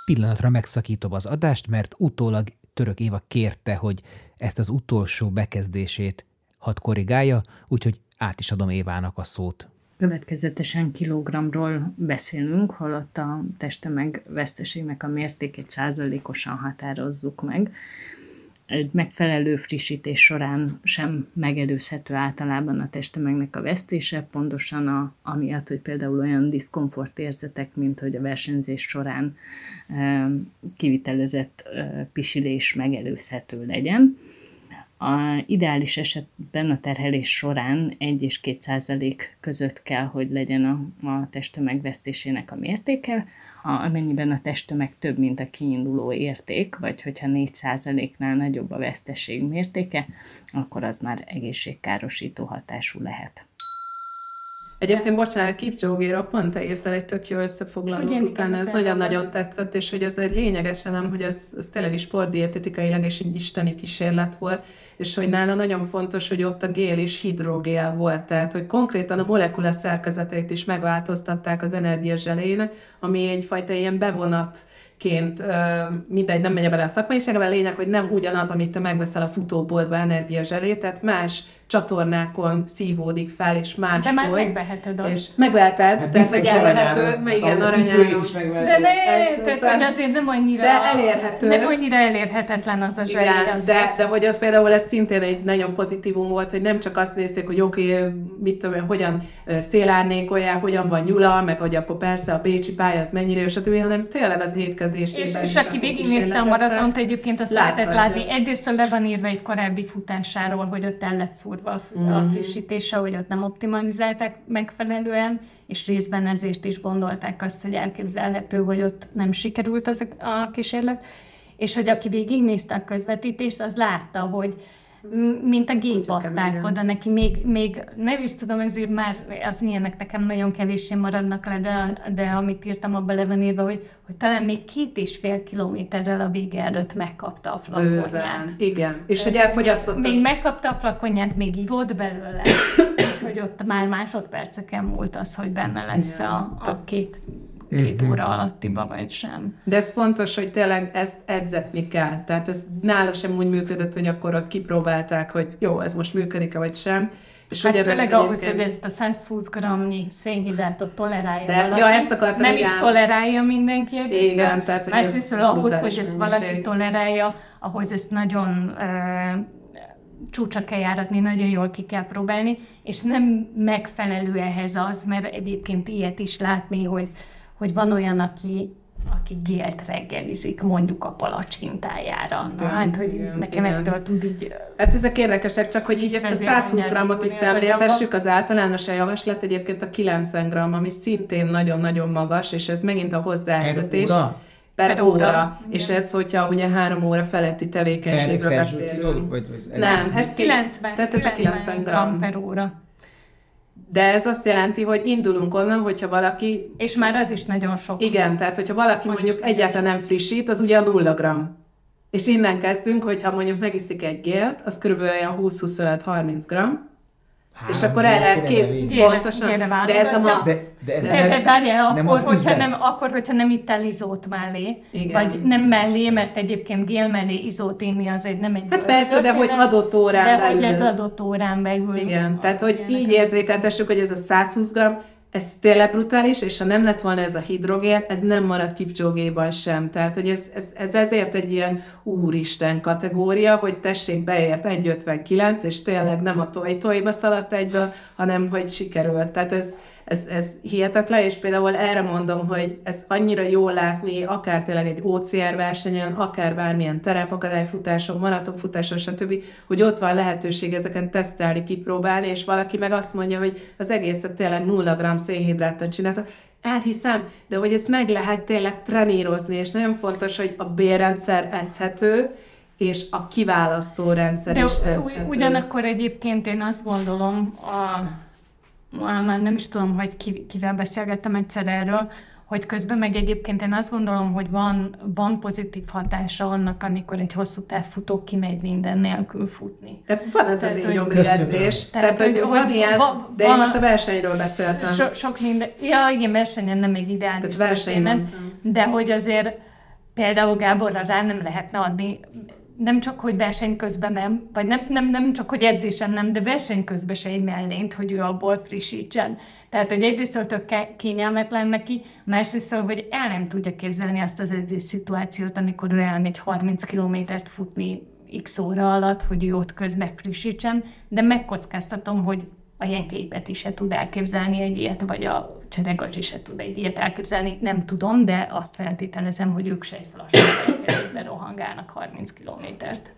S4: Pillanatra megszakítom az adást, mert utólag Török Éva kérte, hogy ezt az utolsó bekezdését hadd korrigálja, úgyhogy át is adom Évának a szót.
S7: Következetesen kilogramról beszélünk, holott a testtömeg veszteségnek a mértékét százalékosan határozzuk meg. Egy megfelelő frissítés során sem megelőzhető általában a testtömegnek a vesztése, pontosan a, amiatt, hogy például olyan diszkomfort érzetek, mint hogy a versenyzés során e, kivitelezett e, pisilés megelőzhető legyen. A ideális esetben a terhelés során 1 és 2 százalék között kell, hogy legyen a, a testtömeg vesztésének a mértéke. Ha, amennyiben a testtömeg több, mint a kiinduló érték, vagy hogyha 4 százaléknál nagyobb a veszteség mértéke, akkor az már egészségkárosító hatású lehet.
S6: Egyébként, bocsánat, Kipcsógéra pont te írtál egy tök jó összefoglalót utána, ez nagyon-nagyon tetszett, és hogy ez egy lényeges elem, hogy ez, ez tényleg is sportdietetikailag és egy isteni kísérlet volt, és hogy nála nagyon fontos, hogy ott a gél is hidrogél volt, tehát hogy konkrétan a molekula szerkezeteit is megváltoztatták az energiazselének, ami egyfajta ilyen bevonat ként, mindegy, nem megy bele a szakmaiságba, a lényeg, hogy nem ugyanaz, amit te megveszel a futóboltba energiazselét, tehát más csatornákon szívódik fel, és más
S5: De már megveheted azt. És
S6: megveheted, hát tehát hogy elérhető, mert igen, aranyáron.
S5: De ne, ez, tehát, hogy azért nem annyira,
S6: de elérhető.
S5: Nem annyira elérhetetlen az a zseni. Igen,
S6: de, de hogy ott például ez szintén egy nagyon pozitívum volt, hogy nem csak azt nézték, hogy oké, okay, mit tudom, hogyan szélárnékolják, hogyan van nyula, meg hogy akkor persze a Bécsi pálya az mennyire, és stb., hanem tényleg az étkezésében
S5: És, és aki végignézte a maratont, egyébként azt lehetett látni. Egyrészt le van írva egy korábbi futásáról, hogy ott el lett szúr durva az, mm-hmm. a frissítése, hogy ott nem optimalizálták megfelelően, és részben ezért is gondolták azt, hogy elképzelhető, hogy ott nem sikerült az a kísérlet, és hogy aki végignézte a közvetítést, az látta, hogy mint a gépatták oda neki, még, még nem is tudom, ezért már az ilyenek nekem nagyon kevéssé maradnak le, de, de amit írtam abba le van írva, hogy, hogy talán még két és fél kilométerrel a vége előtt megkapta a flakonját.
S6: Igen, és hogy elfogyasztotta.
S5: Még megkapta a flakonját, még ivott belőle, hogy ott már másodperceken múlt az, hogy benne lesz a, a két két óra alattiba, vagy sem.
S6: De ez fontos, hogy tényleg ezt edzetni kell. Tehát ez nála sem úgy működött, hogy akkor ott kipróbálták, hogy jó, ez most működik-e, vagy sem.
S5: És hát ugye főleg ahhoz, hogy ezt a 120 g szénhidrátot tolerálja
S6: De, valaki, ja, ezt akartam,
S5: nem is tolerálja mindenki
S6: egészen. Igen, tehát hogy
S5: Másrészt ahhoz, hogy ezt valaki tolerálja, ahhoz ezt nagyon uh, csúcsa kell járatni, nagyon jól ki kell próbálni, és nem megfelelő ehhez az, mert egyébként ilyet is látni, hogy hogy van olyan, aki aki gélt reggelizik, mondjuk a palacsintájára. Na, hát, hogy igen, nekem igen. ettől tud így...
S6: Hát ezek érdekesek, csak hogy így ezt a 120 grammot is szemléltessük, az általános javaslat egyébként a 90 gram, ami szintén nagyon-nagyon magas, és ez megint a hozzáhelyzetés. Per, per óra. óra. És ez, hogyha ugye három óra feletti tevékenységről beszélünk. Nem, ez 90, tehát ez a 90 gram
S5: per óra.
S6: De ez azt jelenti, hogy indulunk onnan, hogyha valaki...
S5: És már az is nagyon sok.
S6: Igen, tehát hogyha valaki Most mondjuk egyáltalán nem frissít, az ugye a nulla gram. És innen kezdünk, hogyha mondjuk megiszik egy gélt, az kb. 20-25-30 gram, Három és akkor el lehet kép, pontosan,
S5: de ez a max. De, de, ez de, de várjál, nem akkor, hogyha nem, akkor, hogyha nem itt el izót mellé, Igen. vagy nem mellé, mert egyébként gél mellé izót inni az egy nem egy
S6: Hát persze, de hogy adott órán
S5: de belül. De hogy ez adott órán belül.
S6: Igen, tehát hogy így érzékeltessük, hogy ez a 120 g, ez tényleg brutális, és ha nem lett volna ez a hidrogén, ez nem marad kipcsógéban sem. Tehát, hogy ez, ez, ez ezért egy ilyen úristen kategória, hogy tessék beért 1,59, és tényleg nem a toj-tojba szaladt egyből, hanem hogy sikerült. Tehát ez, ez, ez hihetetlen, és például erre mondom, hogy ez annyira jó látni, akár tényleg egy OCR versenyen, akár bármilyen terepakadályfutáson, maratonfutáson, stb., hogy ott van lehetőség ezeken tesztelni, kipróbálni, és valaki meg azt mondja, hogy az egészet tényleg 0 g szénhidrátot csinálta, elhiszem, de hogy ezt meg lehet tényleg trenírozni, és nagyon fontos, hogy a bérrendszer edzhető, és a kiválasztó rendszer de is edzhető.
S5: Ugyanakkor egyébként én azt gondolom, a már nem is tudom, hogy ki, kivel beszélgettem egyszer erről, hogy közben meg egyébként én azt gondolom, hogy van, van pozitív hatása annak, amikor egy hosszú távfutó kimegy minden nélkül futni.
S6: De van az
S5: Tehát,
S6: az
S5: hogy-
S6: edzés, tehát,
S5: Tehát,
S6: hogy,
S5: hogy-
S6: van ilyen,
S5: va-
S6: de én
S5: van-
S6: most a versenyről beszéltem.
S5: So, sok minden, ja igen, versenyen nem egy ideális
S6: Tehát
S5: történet, de hogy azért például Gáborra rá nem lehetne adni, nem csak, hogy verseny közben nem, vagy nem, nem, nem csak, hogy edzésen nem, de verseny közben se egy mellényt, hogy ő abból frissítsen. Tehát, hogy egyrészt tök kényelmetlen neki, másrészt, hogy el nem tudja képzelni azt az edzés szituációt, amikor ő elmegy 30 kilométert futni x óra alatt, hogy ő ott közben frissítsen, de megkockáztatom, hogy a jenképet is se tud elképzelni egy ilyet, vagy a cseregacs is se tud egy ilyet elképzelni. Nem tudom, de azt feltételezem, hogy ők se egy flasságban rohangálnak 30 kilométert.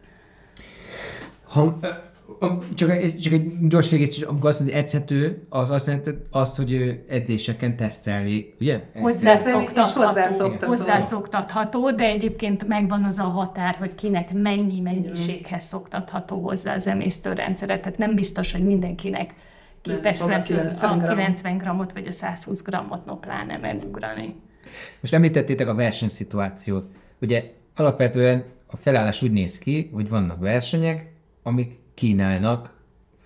S3: Ha, csak, egy- csak egy gyors kiegészítés, amikor azt mondja, hogy edzhető, az azt jelenti azt, hogy ő edzéseken teszteli, ugye?
S5: Hozzászoktatható,
S6: hozzászoktatható.
S5: hozzászoktatható, de egyébként megvan az a határ, hogy kinek mennyi mennyiséghez szoktatható hozzá az emésztőrendszere. Tehát nem biztos, hogy mindenkinek képes lesz az
S6: 90
S5: a
S6: gramm.
S5: 90 grammot vagy a 120 grammot no pláne megugrani.
S3: Most említettétek a versenyszituációt. Ugye alapvetően a felállás úgy néz ki, hogy vannak versenyek, amik kínálnak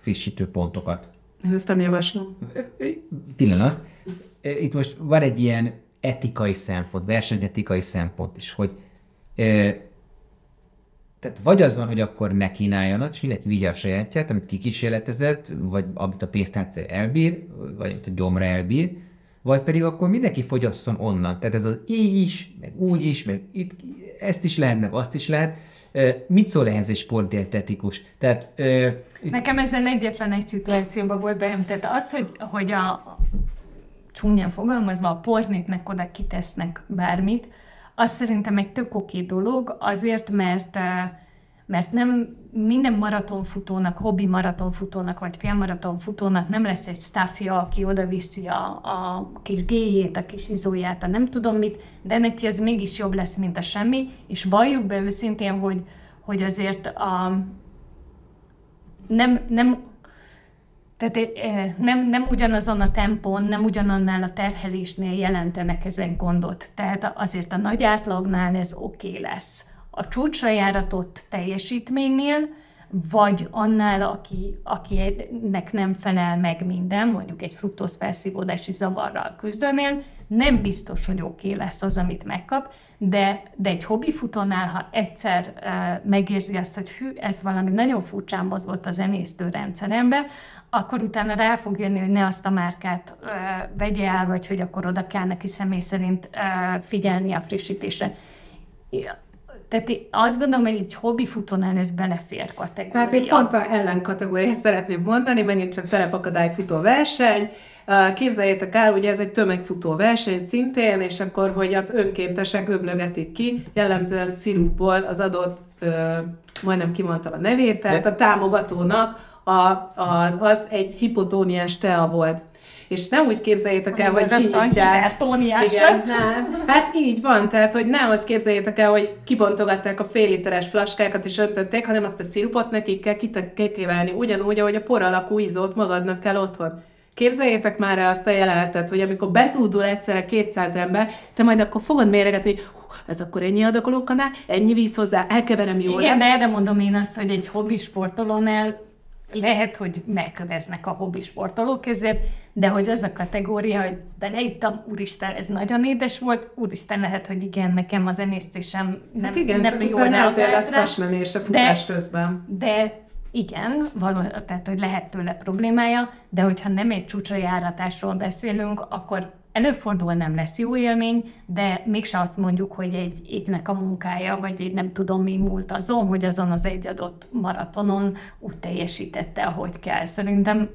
S3: frissítő pontokat.
S6: Nem javaslom.
S3: Pillanat. Itt most van egy ilyen etikai szempont, versenyetikai szempont is, hogy tehát vagy az van, hogy akkor ne kínáljanak, és mindenki vigye a sajátját, amit kikísérletezett, vagy amit a pénztárca elbír, vagy amit a gyomra elbír, vagy pedig akkor mindenki fogyasszon onnan. Tehát ez az így is, meg úgy is, meg itt, ezt is lehet, meg azt is lehet. Mit szól ehhez egy sportdietetikus? Tehát ö,
S5: Nekem ezen egyetlen egy szituációban volt bejem, tehát az, hogy, hogy a csúnyán fogalmazva a pornéknek oda kitesznek bármit, az szerintem egy tök oké dolog, azért, mert eh, mert nem minden maratonfutónak, hobbi maratonfutónak, vagy félmaratonfutónak nem lesz egy staffja, aki oda viszi a, a kis géjét, a kis izóját, a nem tudom mit, de neki az mégis jobb lesz, mint a semmi, és valljuk be őszintén, hogy, hogy azért a, nem, nem, tehát eh, nem, nem ugyanazon a tempón, nem ugyanannál a terhelésnél jelentenek ezen gondot. Tehát azért a nagy átlagnál ez oké okay lesz. A csúcsra járatott teljesítménynél, vagy annál, aki, akinek nem felel meg minden, mondjuk egy fruktóz felszívódási zavarral küzdőnél, nem biztos, hogy oké okay lesz az, amit megkap, de, de egy hobbifutónál, ha egyszer uh, megérzi azt, hogy hű, ez valami nagyon furcsán mozgott az emésztőrendszerembe, akkor utána rá fog jönni, hogy ne azt a márkát uh, vegye el, vagy hogy akkor oda kell neki személy szerint uh, figyelni a frissítésre. Tehát én azt gondolom, hogy egy hobbi futónál ez belefér kategória.
S6: Hát én pont a ellenkategóriát szeretném mondani, megint csak terepakadályfutó verseny. Uh, Képzeljétek el, ugye ez egy tömegfutó verseny szintén, és akkor, hogy az önkéntesek öblögetik ki, jellemzően szirupból az adott, uh, majdnem kimondtam a nevét, tehát a támogatónak a, a, az egy hipotóniás tea volt. És nem úgy képzeljétek el, hogy kinyitják. Igen, nem. Hát így van, tehát hogy nehogy képzeljétek el, hogy kibontogatták a fél literes flaskákat és öntötték, hanem azt a szirupot nekik kell kikévelni, ugyanúgy, ahogy a por alakú ízót magadnak kell otthon. Képzeljétek már el azt a jelenetet, hogy amikor bezúdul egyszerre 200 ember, te majd akkor fogod méregetni, ez akkor ennyi adakolókanál, ennyi víz hozzá, elkeverem jól
S5: Igen,
S6: lesz.
S5: de erre mondom én azt, hogy egy hobbi sportolónál lehet, hogy megköveznek a hobbi sportolók ezért, de hogy az a kategória, hogy beleittam, úristen, ez nagyon édes volt, úristen, lehet, hogy igen, nekem az emésztésem nem,
S6: Hát igen,
S5: nem
S6: csak
S5: jól
S6: utána azért lesz hasmenés a futás
S5: De-
S6: közben.
S5: De igen, való, tehát hogy lehet tőle problémája, de hogyha nem egy csúcsra járatásról beszélünk, akkor előfordul, nem lesz jó élmény, de mégse azt mondjuk, hogy egy évnek a munkája, vagy egy nem tudom mi múlt azon, hogy azon az egy adott maratonon úgy teljesítette, ahogy kell. Szerintem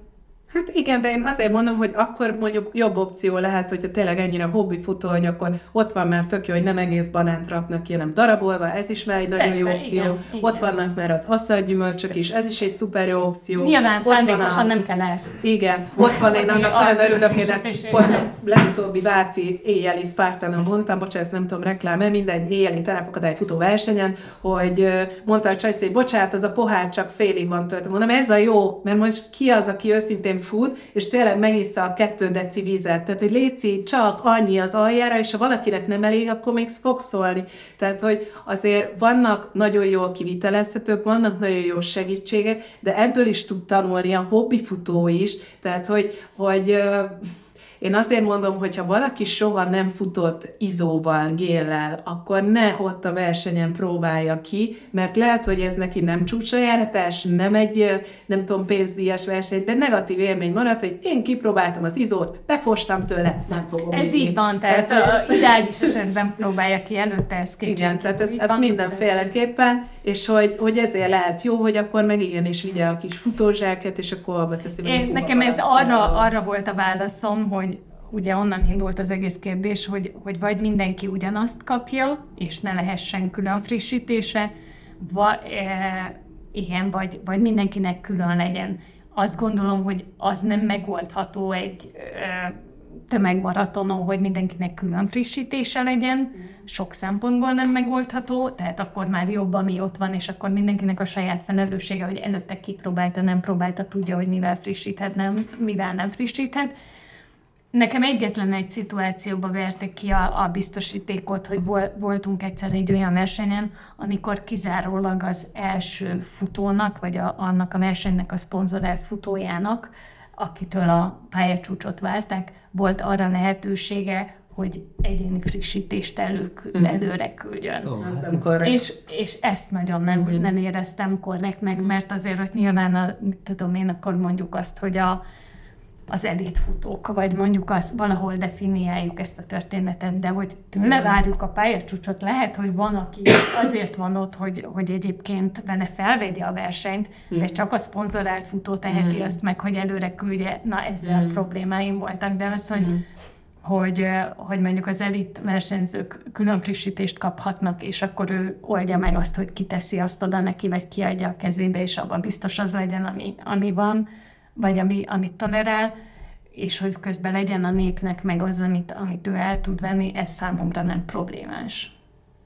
S6: Hát igen, de én azért mondom, hogy akkor mondjuk jobb opció lehet, hogyha tényleg ennyire hobbi futó, hogy akkor ott van már tök jó, hogy nem egész banánt raknak ki, hanem darabolva, ez is már egy nagyon
S5: Persze,
S6: jó opció.
S5: igen, igen.
S6: Ott vannak már az asszalgyümölcsök is, ez is egy szuper jó opció.
S5: nyilván
S6: ott van a...
S5: nem kell ezt.
S6: Igen, ott van, én annak nagyon örülök, én ezt pont legutóbbi Váci éjjeli Spartanon mondtam, bocsánat, ezt nem tudom reklám mindegy éjjeli terepakadály futó versenyen, hogy mondta a csajszé, hogy bocsánat, az a pohár csak félig van töltve. Mondom, ez a jó, mert most ki az, aki őszintén fut, és tényleg megissza a kettő deci vizet. Tehát, hogy léci csak annyi az aljára, és ha valakinek nem elég, akkor még fog szólni. Tehát, hogy azért vannak nagyon jól kivitelezhetők, vannak nagyon jó segítségek, de ebből is tud tanulni a hobbi futó is. Tehát, hogy, hogy én azért mondom, hogy ha valaki soha nem futott izóval, géllel, akkor ne ott a versenyen próbálja ki, mert lehet, hogy ez neki nem csúcsajáratás, nem egy, nem tudom, pénzdíjas verseny, de negatív élmény maradt, hogy én kipróbáltam az izót, befostam tőle, nem fogom
S5: Ez így van, tehát, tehát a ideális esetben próbálja ki előtte, ez
S6: Igen, tehát ez, ez mindenféleképpen, és hogy, hogy ezért lehet jó, hogy akkor meg igenis vigye a kis futózsáket, és akkor abba teszi
S5: Én, Nekem ez arra, arra volt a válaszom, hogy ugye onnan indult az egész kérdés, hogy, hogy vagy mindenki ugyanazt kapja, és ne lehessen külön frissítése, va, e, igen, vagy, vagy mindenkinek külön legyen. Azt gondolom, hogy az nem megoldható egy e, tömegmaratonon, hogy mindenkinek külön frissítése legyen, sok szempontból nem megoldható, tehát akkor már jobb, ami ott van, és akkor mindenkinek a saját felelőssége, hogy előtte kipróbálta, nem próbálta, tudja, hogy mivel frissíthet, nem, mivel nem frissíthet. Nekem egyetlen egy szituációba verték ki a, a biztosítékot, hogy voltunk egyszer egy olyan versenyen, amikor kizárólag az első futónak, vagy a, annak a versenynek a szponzorált futójának, akitől a pályacsúcsot várták, volt arra lehetősége, hogy egyéni frissítést elő, mhm. előre küldjön. Oh, és, és ezt nagyon nem, mm. nem éreztem korrektnek, mert azért, hogy nyilván, a, tudom én, akkor mondjuk azt, hogy a, az elitfutók, vagy mondjuk azt valahol definiáljuk ezt a történetet, de hogy tőle várjuk a pályacsúcsot, lehet, hogy van, aki azért van ott, hogy, hogy egyébként benne felvédi a versenyt, de csak a szponzorált futó teheti azt meg, hogy előre küldje. Na, ezzel problémáim voltak, de az, hogy, hogy, hogy mondjuk az elit versenyzők külön frissítést kaphatnak, és akkor ő oldja meg azt, hogy kiteszi azt oda neki, vagy kiadja a kezébe, és abban biztos az legyen, ami, ami van vagy ami, amit tolerál, és hogy közben legyen a népnek meg az, amit, amit ő el tud venni, ez számomra nem problémás.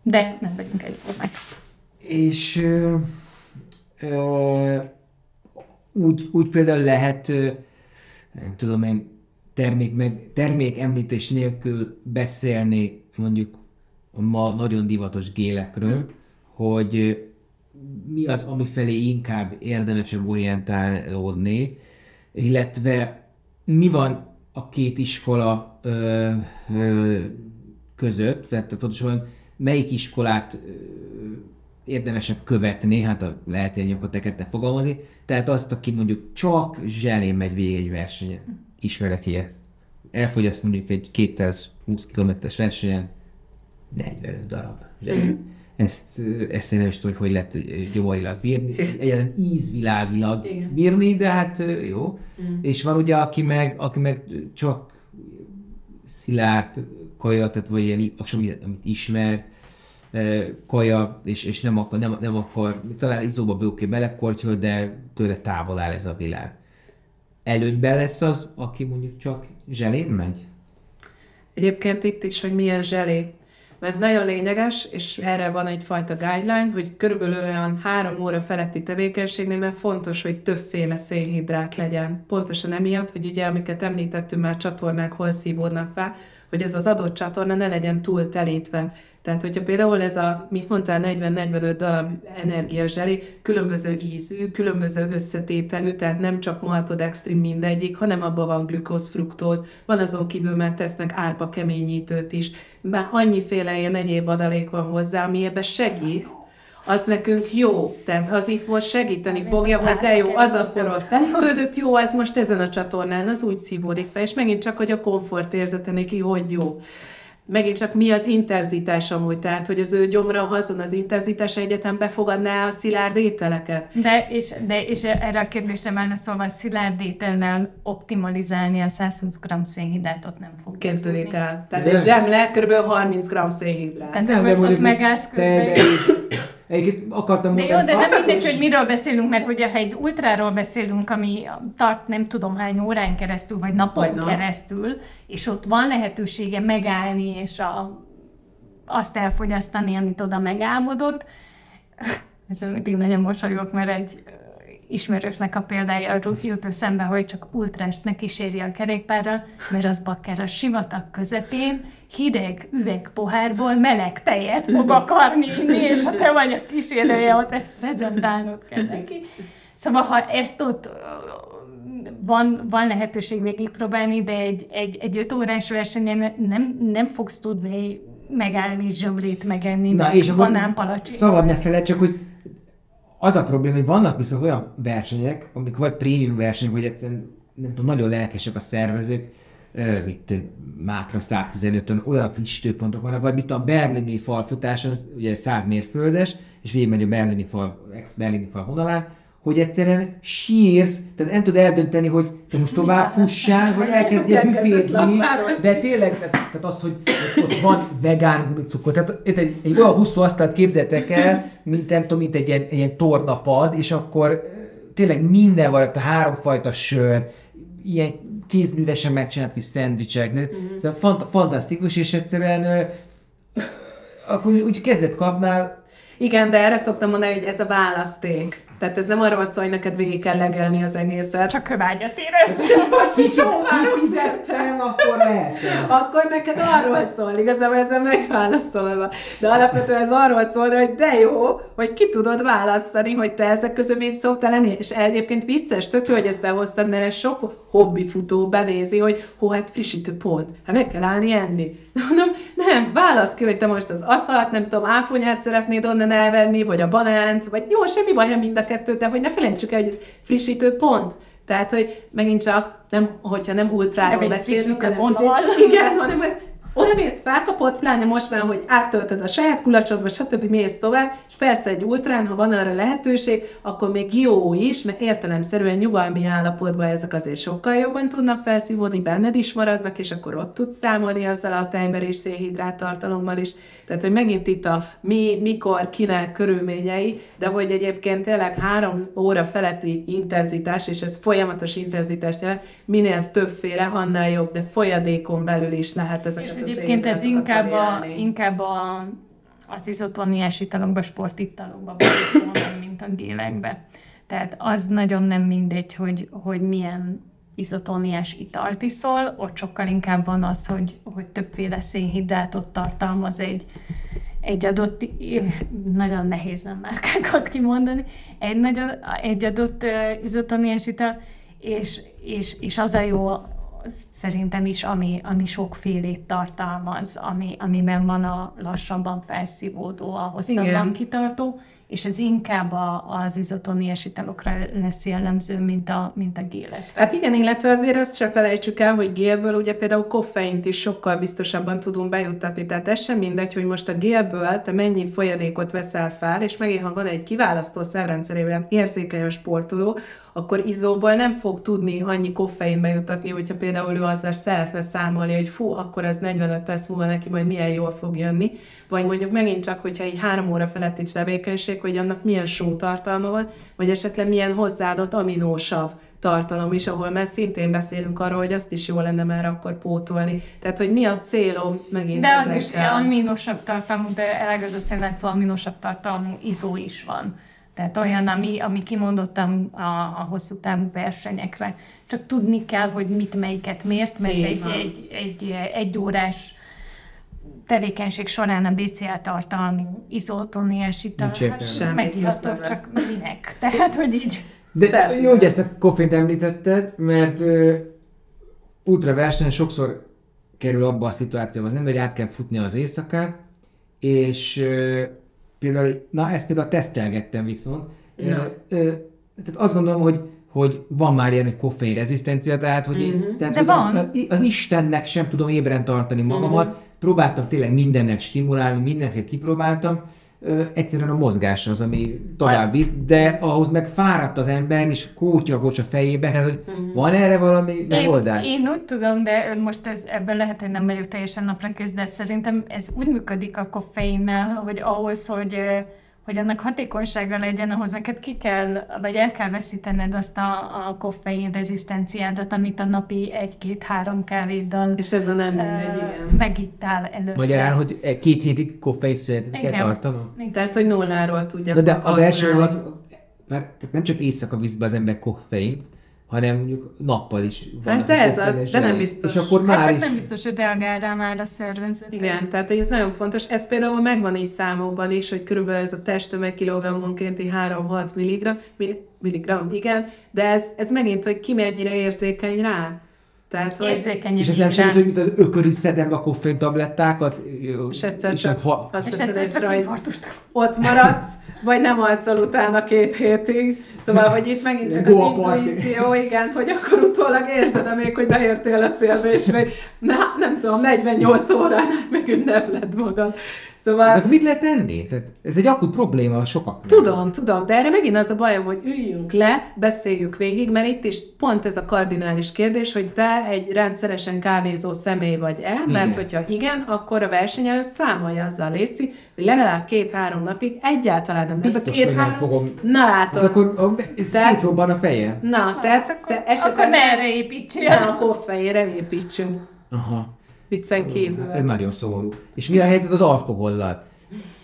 S5: De nem vagyunk egyformák.
S3: És ö, ö, úgy, úgy például lehet, ö, nem tudom én, termék, meg, termék említés nélkül beszélni mondjuk ma nagyon divatos gélekről, hogy mi az, ami felé inkább érdemes orientálódni, illetve mi van a két iskola ö, ö, között, tehát pontosan melyik iskolát ö, érdemesebb követni, hát a, lehet egy nyomkoteket fogalmazni, tehát azt, aki mondjuk csak zselén megy végig egy versenyen, ismerek ilyet. Elfogyaszt mondjuk egy 220 km-es versenyen 45 darab zselén ezt, ezt én nem is tudom, hogy lehet gyomorilag bírni, egyáltalán ízvilágilag Igen. bírni, de hát jó. Mm. És van ugye, aki meg, aki meg csak szilárd kaja, tehát vagy ilyen, amit, amit ismer, kaja, és, és nem akar, nem, nem akar, talán izóba bőké belekortyol, de tőle távol áll ez a világ. Előnyben lesz az, aki mondjuk csak zselén megy?
S6: Egyébként itt is, hogy milyen zselé mert nagyon lényeges, és erre van egyfajta guideline, hogy körülbelül olyan három óra feletti tevékenységnél, mert fontos, hogy többféle szénhidrát legyen. Pontosan emiatt, hogy ugye, amiket említettünk már csatornák hol szívódnak fel, hogy ez az adott csatorna ne legyen túl telítve. Tehát, hogyha például ez a, mit mondtál, 40-45 darab energiazseli, különböző ízű, különböző összetételű, tehát nem csak maltodextrin mindegyik, hanem abban van glükóz, fruktóz, van azon kívül már tesznek árpa keményítőt is, már annyiféle ilyen egyéb adalék van hozzá, ami ebbe segít, az nekünk jó. Tehát az itt most segíteni fogja, hogy de jó, az a porol feltődött, jó, ez most ezen a csatornán, az úgy szívódik fel, és megint csak, hogy a komfort érzete neki, hogy jó megint csak mi az interzitás amúgy, tehát hogy az ő gyomra azon az interzitás egyetem befogadná a szilárd ételeket.
S5: De és, de, és erre a kérdésre már szóval a szilárd ételnel optimalizálni a 120 g szénhidrátot nem fog.
S6: Képzeljék el. Tehát de... egy zsemle kb. 30 g szénhidrát.
S5: Tehát most ott megállsz közben.
S3: Egyébként akartam
S5: mondani. De jó, de nem mindegy, hogy miről beszélünk, mert hogyha ha egy ultráról beszélünk, ami tart nem tudom hány órán keresztül, vagy napon vagy keresztül, és ott van lehetősége megállni, és a, azt elfogyasztani, amit oda megálmodott, ez mindig nagyon mosolyogok, mert egy ismerősnek a példája jut eszembe, hogy csak ultrást ne kíséri a kerékpárral, mert az bakker a sivatag közepén hideg üvegpohárból meleg tejet fog akarni inni, és ha te vagy a kísérője, ott ezt prezentálnod kell neki. Szóval, ha ezt ott van, van lehetőség végigpróbálni, de egy, egy, egy öt órás versenyen nem, nem fogsz tudni megállni, zsömlét megenni,
S3: Na, és akkor
S5: banánpalacsinát.
S3: szabad ne feled, csak hogy az a probléma, hogy vannak viszont olyan versenyek, amik vagy prémium versenyek, vagy egyszerűen nem tudom, nagyon lelkesek a szervezők, mit Mátra 115-ön olyan frissítőpontok vannak, vagy mit a berlini falfutás, az ugye 100 mérföldes, és végigmegy a berlini fal, ex-berlini fal vonalán, hogy egyszerűen sírsz, tehát nem tudod eldönteni, hogy te most tovább fussál, vagy elkezdjél büfézni, de tényleg, tehát, az, hogy ott, van vegán gumicukor, tehát itt egy, egy olyan huszó asztalt képzeltek el, mint nem tudom, mint egy ilyen, egy ilyen tornapad, és akkor tényleg minden van, a háromfajta sör, ilyen kézművesen megcsinált kis szendvicsek, de ez fant- fantasztikus, és egyszerűen ö, akkor úgy kedvet kapnál,
S6: Igen, de erre szoktam mondani, hogy ez a választék. Tehát ez nem arról szól, hogy neked végig kell legelni az egészet.
S5: Csak kövágyat érez.
S6: Csak most is
S3: fizettem, akkor lehetem.
S6: akkor neked arról szól, igazából ezzel megválaszolva. De alapvetően ez arról szól, hogy de jó, hogy ki tudod választani, hogy te ezek közül mit szoktál lenni, és egyébként vicces, tök jó, hogy ezt behoztad, mert ez sok hobbi futó benézi, hogy hó, hát frissítő pont, hát meg kell állni enni. Nem, nem, válasz ki, hogy te most az aszalt, nem tudom, áfonyát szeretnéd onnan elvenni, vagy a banánt, vagy jó, semmi baj, ha mind a kettő, de hogy ne felejtsük el, hogy ez frissítő pont. Tehát, hogy megint csak, nem, hogyha nem ultráról beszélünk, hanem igen, hanem ez oda mész, felkapod, pláne most már, hogy áttöltöd a saját kulacsodba, stb. mész tovább, és persze egy ultrán, ha van arra lehetőség, akkor még jó is, mert értelemszerűen nyugalmi állapotban ezek azért sokkal jobban tudnak felszívódni, benned is maradnak, és akkor ott tudsz számolni azzal a tejber és szénhidrát tartalommal is. Tehát, hogy megint itt a mi, mikor, kinek körülményei, de hogy egyébként tényleg három óra feletti intenzitás, és ez folyamatos intenzitás jelent, minél többféle, annál jobb, de folyadékon belül is lehet ezeket
S5: egyébként ez inkább, a, inkább a, az izotoniás italokba, sportitalokba van, mint a gélekbe. Tehát az nagyon nem mindegy, hogy, hogy milyen izotoniás italt iszol, ott sokkal inkább van az, hogy, hogy többféle szénhidrátot tartalmaz egy, egy adott, nagyon nehéz nem márkákat kimondani, egy, nagyon, egy adott izotoniás ital, és, és, és az a jó szerintem is, ami, ami sokfélét tartalmaz, ami, amiben van a lassabban felszívódó, a hosszabban
S6: Igen.
S5: kitartó, és ez inkább a, az izotoniás italokra lesz jellemző, mint a, mint a gélek.
S6: Hát igen, illetve azért azt se felejtsük el, hogy gélből ugye például koffeint is sokkal biztosabban tudunk bejuttatni. Tehát ez sem mindegy, hogy most a gélből te mennyi folyadékot veszel fel, és megint, ha van egy kiválasztó szervrendszerében érzékeny a sportoló, akkor izóból nem fog tudni annyi koffein bejutatni, hogyha például ő azzal szeretne számolni, hogy fú, akkor az 45 perc múlva neki majd milyen jól fog jönni, vagy mondjuk megint csak, hogyha egy három óra feletti tevékenység, hogy annak milyen só tartalma van, vagy esetleg milyen hozzáadott aminósav tartalom is, ahol már szintén beszélünk arról, hogy azt is jó lenne már akkor pótolni. Tehát, hogy mi a célom megint
S5: De az is
S6: ezekkel.
S5: aminosabb tartalmú, de elegazó szénátszó aminosabb tartalmú izó is van. Tehát olyan, ami, ami kimondottam a, a hosszú távú versenyekre. Csak tudni kell, hogy mit, melyiket miért, mert
S6: Így
S5: egy,
S6: van.
S5: egy, egy, egy órás tevékenység során a BCA tartalmú izotoniás ital,
S3: Nincs értelme.
S6: Semmi
S5: megiasztok, csak minek. Tehát, hogy így
S3: De
S6: Selfie
S3: jó, hogy ezt a koffeint említetted, mert ö, ultra versenyen sokszor kerül abba a szituációba az ember, hogy át kell futni az éjszakát, és ö, például, na ezt például tesztelgettem viszont, ö, ö, tehát azt gondolom, hogy hogy van már ilyen, hogy koffein rezisztencia, tehát hogy, mm-hmm. tehát,
S5: De
S3: hogy
S5: van.
S3: Az, az, Istennek sem tudom ébren tartani magamat, mm-hmm. Próbáltam tényleg mindennek stimulálni, mindenket kipróbáltam, egyszerűen a mozgás az, ami tovább visz, de ahhoz meg fáradt az ember, és kótyagos a fejébe, hát, hogy van erre valami
S5: Én,
S3: megoldás?
S5: én úgy tudom, de most ez, ebben lehet, hogy nem vagyok teljesen napra de szerintem ez úgy működik a koffeinnel, hogy ahhoz, hogy, hogy annak hatékonysága legyen, ahhoz neked ki kell, vagy el kell veszítened azt a, a koffein rezisztenciádat, amit a napi egy-két-három kávézdal
S6: És ez a nem mindegy, igen.
S5: megittál előtte.
S3: Magyarán, hogy két hétig koffein szünetet kell
S5: Igen.
S3: tartanom?
S6: Tehát, hogy nulláról tudja
S3: Na de a verseny alatt mert nem csak éjszaka viszi be az ember koffeint, hanem mondjuk nappal is van.
S6: Hát ez az, de nem biztos.
S3: És akkor már
S5: Hát csak
S3: is...
S5: nem biztos, hogy reagál rá már a szervezet.
S6: Igen, tehát ez nagyon fontos. Ez például megvan így számokban is, hogy körülbelül ez a testtömeg kilogrammonkénti 3-6 milligram, milli- milligram, igen, de ez, ez megint, hogy ki mennyire érzékeny rá. Tehát, hogy
S5: Érzékeny
S3: És ez nem segít, hogy mint az ökörű szedem a koffein tablettákat,
S6: és egyszer
S3: és
S6: csak
S3: ha,
S6: azt
S5: És egyszer csak infarktust
S6: ott maradsz, vagy nem alszol utána két hétig. Szóval, hogy itt megint csak az
S3: Goa party.
S6: intuíció, igen, hogy akkor utólag érzed még, hogy beértél a célba, és még, na, nem tudom, 48 órán át meg ünnepled magad.
S3: De
S6: Szóval
S3: akkor mit lehet tenni? Tehát ez egy akut probléma sokaknak.
S6: Tudom, tudom, de erre megint az a bajom, hogy üljünk le, beszéljük végig, mert itt is pont ez a kardinális kérdés, hogy te egy rendszeresen kávézó személy vagy-e, mert
S3: Igen.
S6: hogyha igen, akkor a verseny előtt számolja azzal, Lészi, hogy legalább két-három napig egyáltalán nem. A
S3: Biztos, hogy nem
S6: két-három...
S3: fogom.
S6: Na látod.
S3: Hát akkor a, ez
S6: Tehát-
S3: szétrobban a feje.
S6: Na, tehát
S5: akkor,
S6: akkor,
S5: akkor
S6: esetleg
S5: merre építsél?
S6: ne a koffeére építsünk.
S3: Aha.
S6: Viccen kívül.
S3: Ez nagyon szomorú. És mi a helyzet az alkohollal?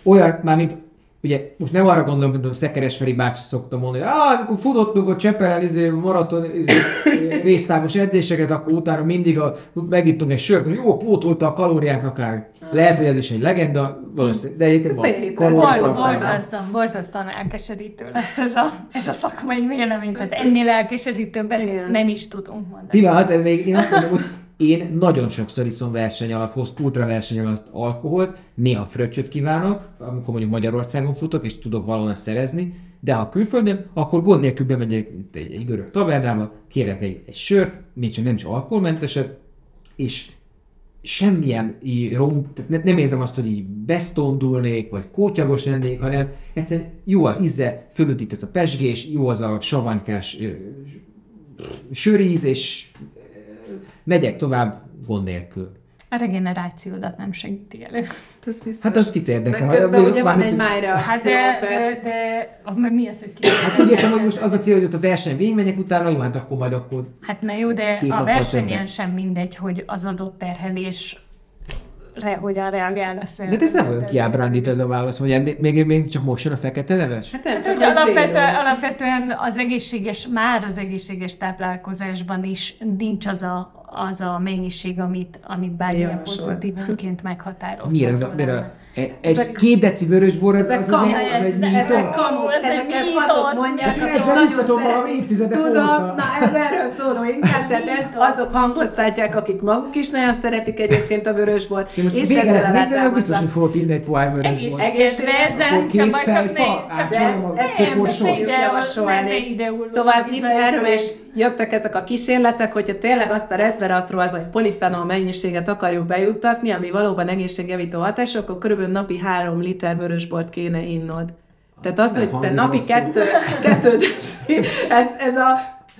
S3: Olyan, már mint, ugye most nem arra gondolom, hogy a Szekeres Feri bácsi szokta mondani, hogy ah, amikor futottunk a Csepelen izé, maraton izé, résztávos edzéseket, akkor utána mindig a, megittunk egy sört, jó, pótolta a kalóriát akár. Lehet, hogy ez is egy legenda, valószínűleg, de egyébként van.
S5: Borzasztóan, borzasztóan elkeserítő lesz ez a, ez a szakmai vélemény, tehát ennél elkeserítőbbet
S6: Igen.
S5: nem is tudunk mondani.
S3: Pillanat, még én azt mondom, hogy én nagyon sokszor iszom verseny alatt, hoz ultra verseny alatt alkoholt, néha fröccsöt kívánok, amikor mondjuk Magyarországon futok, és tudok valahol szerezni, de ha külföldön, akkor gond nélkül bemegyek egy, egy görög tavernába, kérek egy, egy sört, csak nem csak alkoholmenteset, és semmilyen így rom, tehát ne, nem érzem azt, hogy így besztondulnék, vagy kótyagos lennék, hanem egyszerűen jó az íze, fölötít ez a pesgés, jó az a savanykás ö, söríz, és ö, megyek tovább gond nélkül.
S5: A regenerációdat nem segíti elő.
S6: Ez biztos.
S3: Hát az kit érdekel.
S6: Meg közben ugye van egy májreakció,
S5: Hát de, de, de meg mi az, hogy ki?
S3: Hát úgy értem, hogy most az a cél, hogy ott a verseny végigmegyek utána, jó, hát akkor majd akkor
S5: Hát na jó, de a versenyen sem mindegy, hogy az adott terhelés re, hogyan reagál a
S3: De
S5: szervezet.
S3: ez nem olyan kiábrándít ez a válasz, hogy még, még csak most jön a fekete leves?
S6: Hát nem
S5: Hát,
S6: csak
S5: hogy
S6: az
S5: alapvetően, alapvetően az egészséges, már az egészséges táplálkozásban is nincs az a, az a mennyiség, amit, amit bármilyen pozitívunként meghatározható. Lenne.
S3: a, egy, egy két deci vörösbor, az,
S6: Ezek
S3: az, egy, az egy
S5: ez-
S6: Ezek
S3: mítosz.
S6: kamuk,
S5: Ez egy
S6: ezeket
S5: mítosz.
S6: azok mondják,
S3: Hát én
S6: akik
S3: ezzel
S6: nagyon szeretik.
S3: évtizedek
S6: Tudom,
S3: óta.
S6: na ez erről szóló inkább, tehát ezt azok hangoztatják, akik maguk is nagyon szeretik egyébként a vörösbort,
S3: Én most
S6: és
S3: vége lesz az internet, biztos, hogy fogok inni egy pohár vörösbort. Akkor
S5: csak csak ne,
S6: Szóval itt erről is jöttek ezek a kísérletek, hogyha tényleg azt a resveratrol vagy polifenol mennyiséget akarjuk bejuttatni, ami valóban egészségjavító hatású, akkor körülbelül napi 3 liter vörösbort kéne innod. Tehát az,
S3: Nem
S6: hogy te napi
S3: rosszul.
S6: kettő, kettő ez, ez a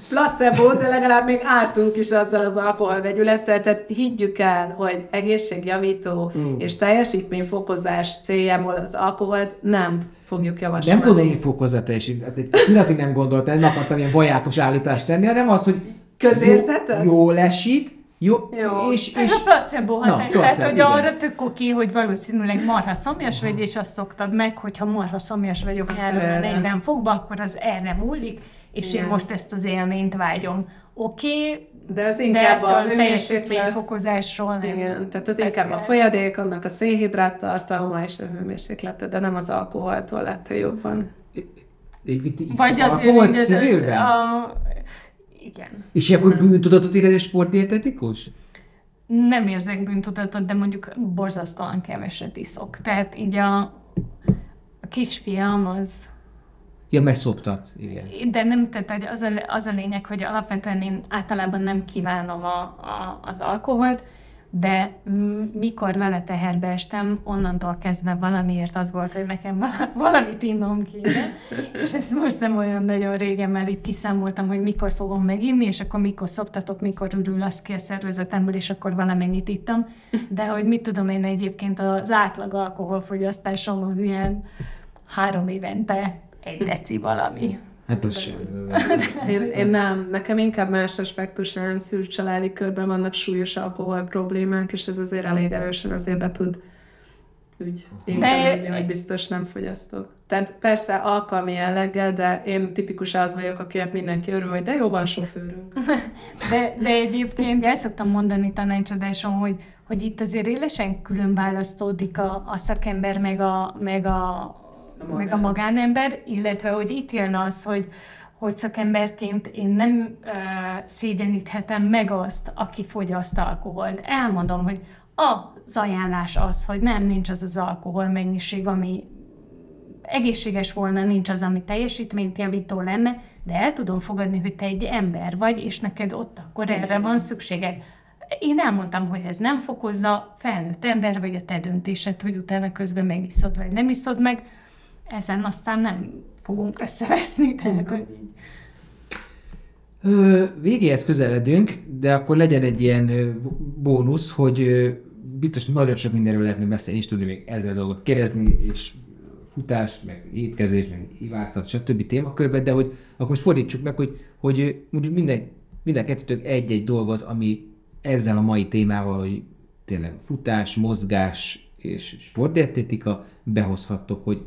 S6: placebo, de legalább még ártunk is azzal az alkoholvegyülettel, tehát higgyük el, hogy egészségjavító
S3: Mm.
S6: és teljesítményfokozás céljából az alkoholt nem fogjuk javasolni.
S3: Nem gondolom, hogy fokozza teljesít. Ezt egy pillanatig nem gondoltam, nem akartam ilyen vajákos állítást tenni, hanem az, hogy
S6: Közérzeted?
S3: Jó, jól esik, jó,
S6: Jó.
S3: és,
S5: Ez
S3: és
S5: a placebo
S3: Na,
S5: hatás.
S3: placebo,
S5: Tehát, hogy
S3: igen.
S5: arra tök oké, hogy valószínűleg marha szomjas vagy, és azt szoktad meg, hogyha marha szomjas vagyok
S6: Erre.
S5: 3 fokba, akkor az erre múlik, és
S6: Igen.
S5: én most ezt az élményt vágyom. Oké,
S6: De az
S5: de
S6: inkább a
S5: ettől
S6: hőmérséklet.
S5: teljesítményfokozásról nem.
S6: Igen, tehát az inkább a folyadék, annak a szénhidrát tartalma és a hőmérséklete, de nem az alkoholtól lett jobban.
S5: Vagy hogy ez
S3: civilben?
S5: a... Igen.
S3: És ilyenkor bűntudatot érez egy sportdietetikus?
S5: Nem érzek bűntudatot, de mondjuk borzasztóan keveset iszok. Tehát így a, a kisfiam az
S3: Ja, mert szoptat. Igen.
S5: De nem, tehát az a, az a lényeg, hogy alapvetően én általában nem kívánom a, a, az alkoholt, de mikor vele teherbe estem, onnantól kezdve valamiért az volt, hogy nekem vala- valamit innom kéne, és ezt most nem olyan nagyon régen, mert itt kiszámoltam, hogy mikor fogom meginni, és akkor mikor szoptatok, mikor ürül az ki a szervezetemből, és akkor valamennyit ittam. De hogy mit tudom én egyébként az átlag alkoholfogyasztásom az ilyen három évente egy deci valami.
S3: Hát az sem.
S6: Én, én nem, nekem inkább más aspektus, nem szűrt családi körben vannak súlyos alkohol problémák, és ez azért elég erősen azért be tud úgy inkább hogy biztos nem fogyasztok. Tehát persze alkalmi jelleggel, de én tipikus az vagyok, akinek mindenki örül, hogy de jó van sofőrünk.
S5: De, de egyébként el szoktam mondani tanácsadáson, hogy, hogy itt azért élesen külön választódik a, a szakember meg a, meg a, a meg a magánember, illetve hogy itt jön az, hogy, hogy szakemberként én nem uh, szégyeníthetem meg azt, aki fogyaszt alkoholt. Elmondom, hogy az ajánlás az, hogy nem, nincs az az alkohol mennyiség, ami egészséges volna, nincs az, ami teljesítményt javító lenne, de el tudom fogadni, hogy te egy ember vagy, és neked ott akkor erre van szükséged. Én elmondtam, hogy ez nem fokozza, felnőtt ember vagy a te döntésed, hogy utána közben megiszod, vagy nem iszod meg. Ezen aztán nem fogunk összeveszni. Tehát, hogy...
S3: Ö, végéhez közeledünk, de akkor legyen egy ilyen bónusz, hogy biztos nagyon sok mindenről lehetne beszélni, és tudni még ezzel dolgot kérdezni, és futás, meg étkezés, meg ivászat, stb. témakörbe, de hogy akkor most fordítsuk meg, hogy, hogy minden, minden kettőtök egy-egy dolgot, ami ezzel a mai témával, hogy tényleg futás, mozgás és sportdietetika, behozhattok, hogy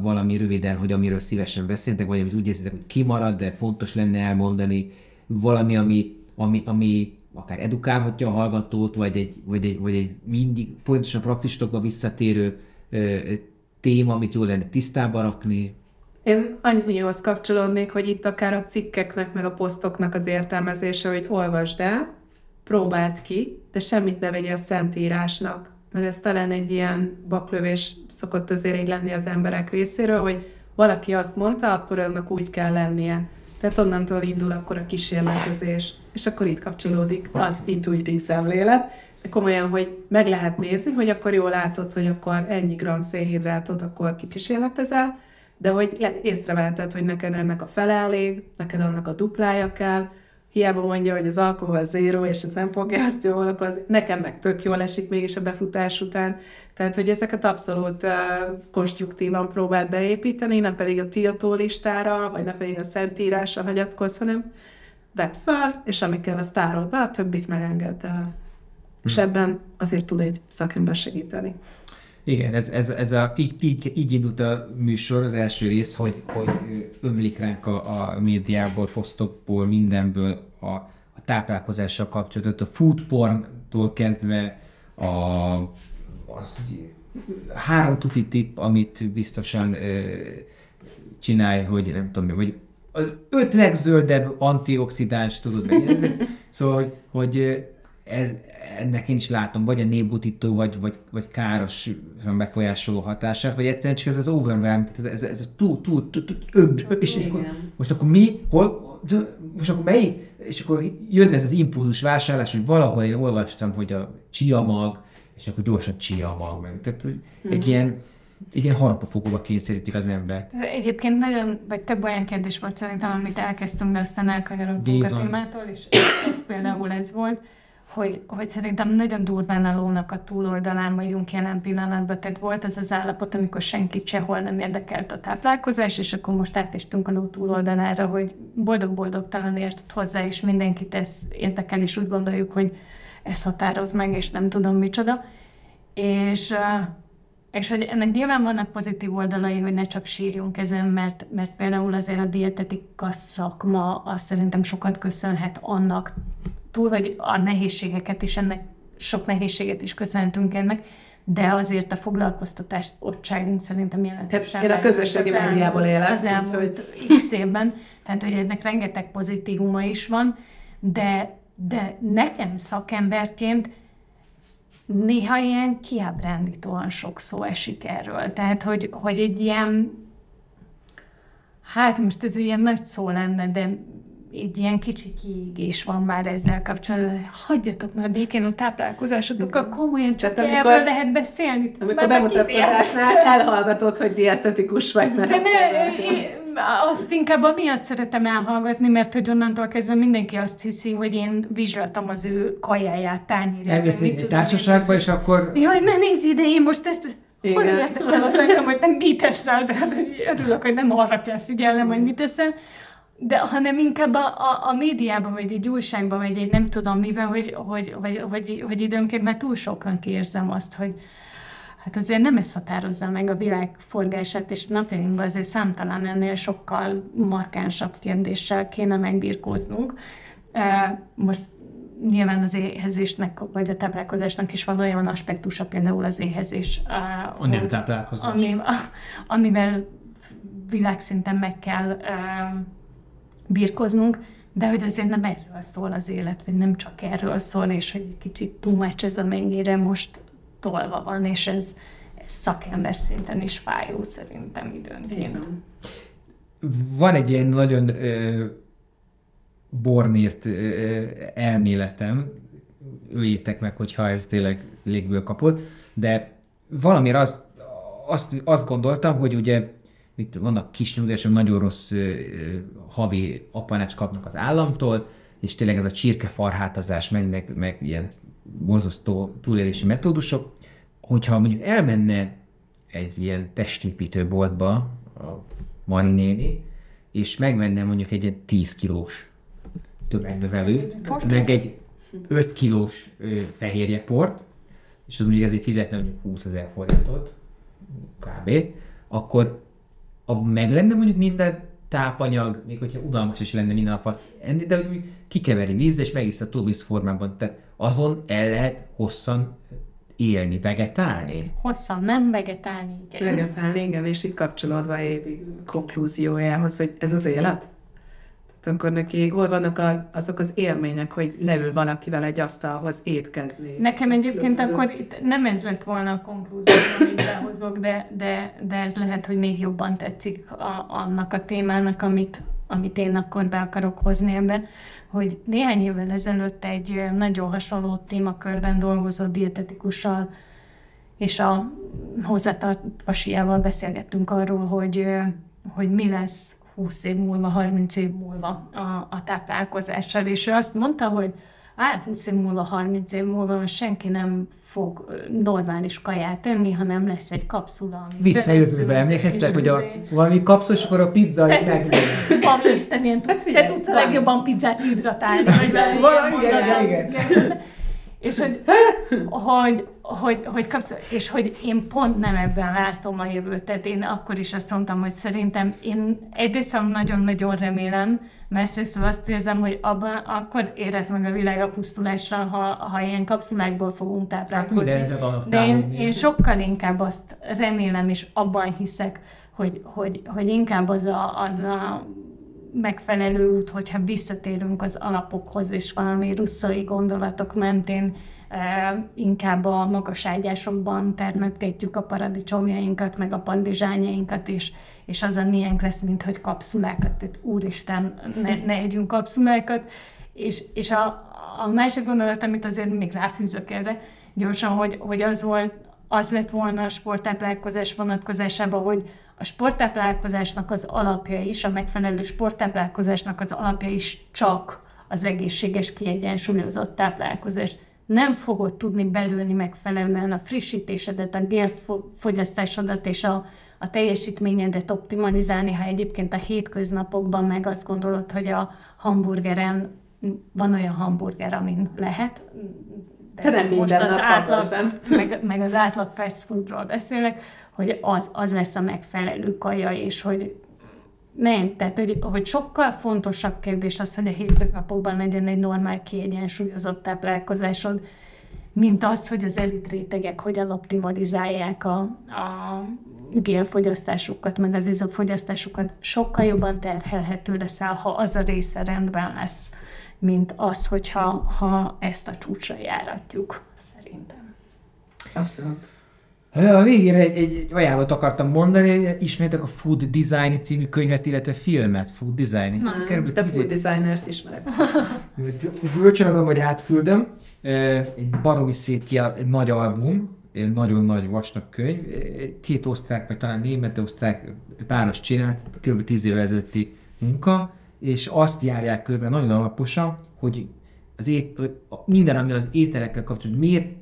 S3: valami röviden, hogy amiről szívesen beszéltek, vagy amit úgy érzitek, hogy kimarad, de fontos lenne elmondani, valami, ami, ami, ami akár edukálhatja a hallgatót, vagy egy, vagy egy, vagy egy mindig folyamatosan praxistokba visszatérő ö, téma, amit jól lenne tisztába rakni?
S6: Én annyihoz kapcsolódnék, hogy itt akár a cikkeknek, meg a posztoknak az értelmezése, hogy olvasd el, próbáld ki, de semmit ne vegye a szentírásnak. Mert ez talán egy ilyen baklövés szokott azért így lenni az emberek részéről, hogy valaki azt mondta, akkor annak úgy kell lennie. Tehát onnantól indul akkor a kísérletezés. És akkor itt kapcsolódik az intuitív szemlélet, de komolyan, hogy meg lehet nézni, hogy akkor jól látod, hogy akkor ennyi gram szénhidrátot akkor kikísérletezel, de hogy észreveheted, hogy neked ennek a fele elég, neked annak a duplája kell, hiába mondja, hogy az alkohol zéró, és ez nem fogja azt jól, akkor az nekem meg tök jól esik mégis a befutás után. Tehát, hogy ezeket abszolút uh, konstruktívan próbált beépíteni, nem pedig a tiltó listára, vagy nem pedig a szentírásra hagyatkoz, hanem vedd fel, és ami kell, azt tárol be, a többit megengedd el. És hm. ebben azért tud egy szakember segíteni.
S3: Igen, ez, ez, ez a, így, így, így indult a műsor, az első rész, hogy, hogy ömlik ránk a, a médiából, fosztokból, mindenből a, a táplálkozással kapcsolatot, a food porntól kezdve a, az, három tuti tipp, amit biztosan ö, csinálj, hogy nem tudom, vagy az öt legzöldebb antioxidáns, tudod, meg, szóval, hogy, hogy ez, ennek én is látom, vagy a népbutító, vagy, vagy, vagy káros befolyásoló hatását, vagy egyszerűen csak ez az overwhelm, ez, ez, ez túl, túl, túl, túl öm, és akkor, most akkor mi, hol, most akkor melyik, és akkor jön ez az impulzus vásárlás, hogy valahol én olvastam, hogy a chia mag, és akkor gyorsan chia mag, meg. Tehát hogy egy hmm. ilyen igen, harapafogóba kényszerítik az ember.
S5: Egyébként nagyon, vagy több olyan kérdés volt szerintem, amit elkezdtünk, de aztán elkanyarodtunk a témától, és ez például ez volt, hogy, hogy szerintem nagyon durván a lónak a túloldalán vagyunk jelen pillanatban. Tehát volt ez az állapot, amikor senki sehol nem érdekelt a táplálkozás, és akkor most átestünk a ló túloldalára, hogy boldog-boldogtalan értett hozzá, és mindenkit ez érdekel, és úgy gondoljuk, hogy ez határoz meg, és nem tudom micsoda. És, és hogy ennek nyilván vannak pozitív oldalai, hogy ne csak sírjunk ezen, mert, mert például azért a dietetika szakma azt szerintem sokat köszönhet annak, túl vagy a nehézségeket is, ennek sok nehézséget is köszöntünk ennek, de azért a foglalkoztatást ottságunk szerintem jelentősen.
S6: Én a közösségi médiából élek.
S5: Az elmúlt x évben, tehát hogy ennek rengeteg pozitívuma is van, de, de nekem szakemberként néha ilyen kiábrándítóan sok szó esik erről. Tehát, hogy, hogy egy ilyen, hát most ez ilyen nagy szó lenne, de egy ilyen kicsi kiégés van már ezzel kapcsolatban. Hagyjatok már békén a táplálkozásotokkal, komolyan csak Tehát, amikor, erről lehet beszélni.
S6: Amikor bemutatkozásnál elhallgatod, hogy dietetikus vagy, mert... De ne,
S5: azt inkább amiatt szeretem elhallgatni, mert hogy onnantól kezdve mindenki azt hiszi, hogy én vizsgáltam az ő kajáját, tányérját.
S3: Elviszi egy társaságba, és akkor...
S5: Jaj, ne nézz ide, én most ezt... Igen. Hol értem az engem, hogy nem mit teszel, de hát örülök, hogy nem arra kell figyelnem, hogy mit teszel de hanem inkább a, a, a médiában, vagy egy újságban, vagy egy nem tudom mivel, hogy, hogy, hogy, hogy, hogy időnként már túl soknak érzem azt, hogy hát azért nem ez határozza meg a világ forgását, és napjainkban azért számtalan ennél sokkal markánsabb kérdéssel kéne megbirkóznunk. Most nyilván az éhezésnek, vagy a táplálkozásnak is van olyan aspektusa, például az éhezés.
S3: A nem táplálkozás.
S5: Ami, amivel világszinten meg kell birkoznunk, de hogy azért nem erről szól az élet, vagy nem csak erről szól, és hogy egy kicsit túlmács ez, amennyire most tolva van, és ez, ez szakember szinten is fájó szerintem időnként.
S3: Van. Egy ilyen nagyon ö, bornírt ö, elméletem, öljétek meg, hogyha ez tényleg légből kapott, de valamire azt, azt, azt gondoltam, hogy ugye itt vannak kis nyugdíjasok, nagyon rossz ö, havi apanács kapnak az államtól, és tényleg ez a csirkefarhátazás, meg, meg, meg ilyen borzasztó túlélési metódusok, hogyha mondjuk elmenne egy ilyen testépítő boltba a Mari néni, és megvenne mondjuk egy 10 kilós tömegnövelőt, meg egy 5 kilós fehérjeport, és az mondjuk ezért fizetne mondjuk 20 ezer forintot, kb., akkor a, meg lenne mondjuk minden tápanyag, még hogyha udalmas is lenne minden nap azt enni, de hogy kikeveri vízzel, és megiszta túlvíz formában. Tehát azon el lehet hosszan élni, vegetálni?
S5: Hosszan nem vegetálni,
S6: igen. Vegetálni, igen, és itt kapcsolódva évi konklúziójához, hogy ez az élet? Akkor neki hol vannak az, azok az élmények, hogy leül valakivel egy asztalhoz étkezni?
S5: Nekem egyébként akkor itt nem ez lett volna a konklúzió, amit behozok, de, de, de ez lehet, hogy még jobban tetszik a, annak a témának, amit, amit én akkor be akarok hozni ebben, hogy néhány évvel ezelőtt egy nagyon hasonló témakörben dolgozó dietetikussal és a hozzátart pasiával beszélgettünk arról, hogy, hogy mi lesz 20 év múlva, 30 év múlva a, a táplálkozással, és ő azt mondta, hogy hát 20 év múlva, 30 év múlva senki nem fog normális kaját enni, hanem lesz egy kapszula.
S3: Visszajövőbe emlékeztek, hogy a, valami kapszul, és akkor a pizza
S5: meg... Ami Isten, ilyen tudsz, te tudsz a legjobban pizzát hidratálni, vagy valami igen, igen, igen. És hogy, hogy, hogy, hogy kapsz, és hogy én pont nem ebben látom a jövőt, tehát én akkor is azt mondtam, hogy szerintem én egyrészt nagyon-nagyon remélem, másrészt azt érzem, hogy abban akkor érhet meg a világ a pusztulásra, ha, ha ilyen kapszulákból fogunk táplálkozni.
S3: Hát,
S5: de én, én sokkal inkább azt remélem, és abban hiszek, hogy, hogy, hogy inkább az a, az a megfelelő út, hogyha visszatérünk az alapokhoz, és valami russzai gondolatok mentén e, inkább a magas ágyásokban a paradicsomjainkat, meg a pandizsányainkat, és, és az a miénk lesz, mint hogy kapszulákat, tehát úristen, ne, ne együnk kapszulákat. És, és a, a másik gondolat, amit azért még ráfűzök erre, gyorsan, hogy, hogy az volt, az lett volna a sporttáplálkozás vonatkozásában, hogy a sporttáplálkozásnak az alapja is, a megfelelő sporttáplálkozásnak az alapja is csak az egészséges, kiegyensúlyozott táplálkozás. Nem fogod tudni belülni megfelelően a frissítésedet, a gélfogyasztásodat és a, a teljesítményedet optimalizálni, ha egyébként a hétköznapokban meg azt gondolod, hogy a hamburgeren van olyan hamburger, amin lehet,
S6: de nem minden nap átlag,
S5: meg, meg az átlag fast foodról beszélek, hogy az, az lesz a megfelelő kaja, és hogy nem, tehát hogy, hogy sokkal fontosabb kérdés az, hogy a hétköznapokban legyen egy normál, kiegyensúlyozott táplálkozásod, mint az, hogy az elit rétegek hogyan optimalizálják a, a gélfogyasztásukat, meg az izomfogyasztásukat, sokkal jobban terhelhető leszel, ha az a része rendben lesz, mint az, hogyha ha ezt a csúcsra járatjuk, szerintem.
S6: Abszolút.
S3: A végére egy, egy, egy ajánlót akartam mondani, ismertek a Food Design című könyvet, illetve filmet, Food Design.
S6: Na, de Food Designert ismerek.
S3: Bölcsönöm, vagy átküldöm. Egy baromi szép ki, egy nagy album, egy nagyon nagy vastag könyv. Két osztrák, vagy talán német osztrák páros csinált, kb. tíz évvel ezelőtti munka, és azt járják körbe nagyon alaposan, hogy az ét, minden, ami az ételekkel kapcsolatban, miért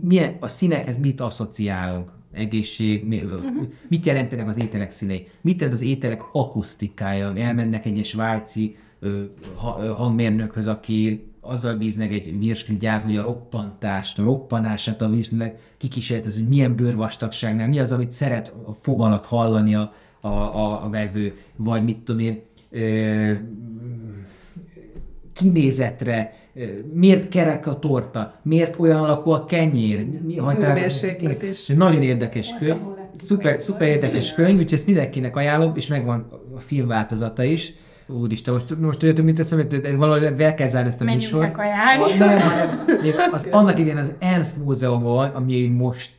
S3: milyen a színekhez mit asszociálunk? Egészség, mi, uh-huh. mit jelentenek az ételek színei? Mit jelent az ételek akusztikája? Elmennek egy svájci uh, hangmérnökhöz, aki azzal bíznek egy virsligyár, hogy a roppantást, a roppanását a virslinek kikísérletez, hogy milyen bőrvastagságnál, mi az, amit szeret a foganat hallani a, a, a, a vevő, vagy mit tudom én, ö, kinézetre, miért kerek a torta, miért olyan alakú a kenyér. Mi,
S6: Hőmérséklet.
S3: Nagyon érdekes könyv, szuper, szuper érdekes könyv, úgyhogy ezt mindenkinek ajánlom, és megvan a filmváltozata is. Úristen, most, most tudjátok, mit teszem, hogy valahogy el kell zárni ezt a
S5: Menjünk
S3: műsort.
S5: kajálni.
S3: Nem, nem, az, annak idején az Ernst Múzeumban, ami most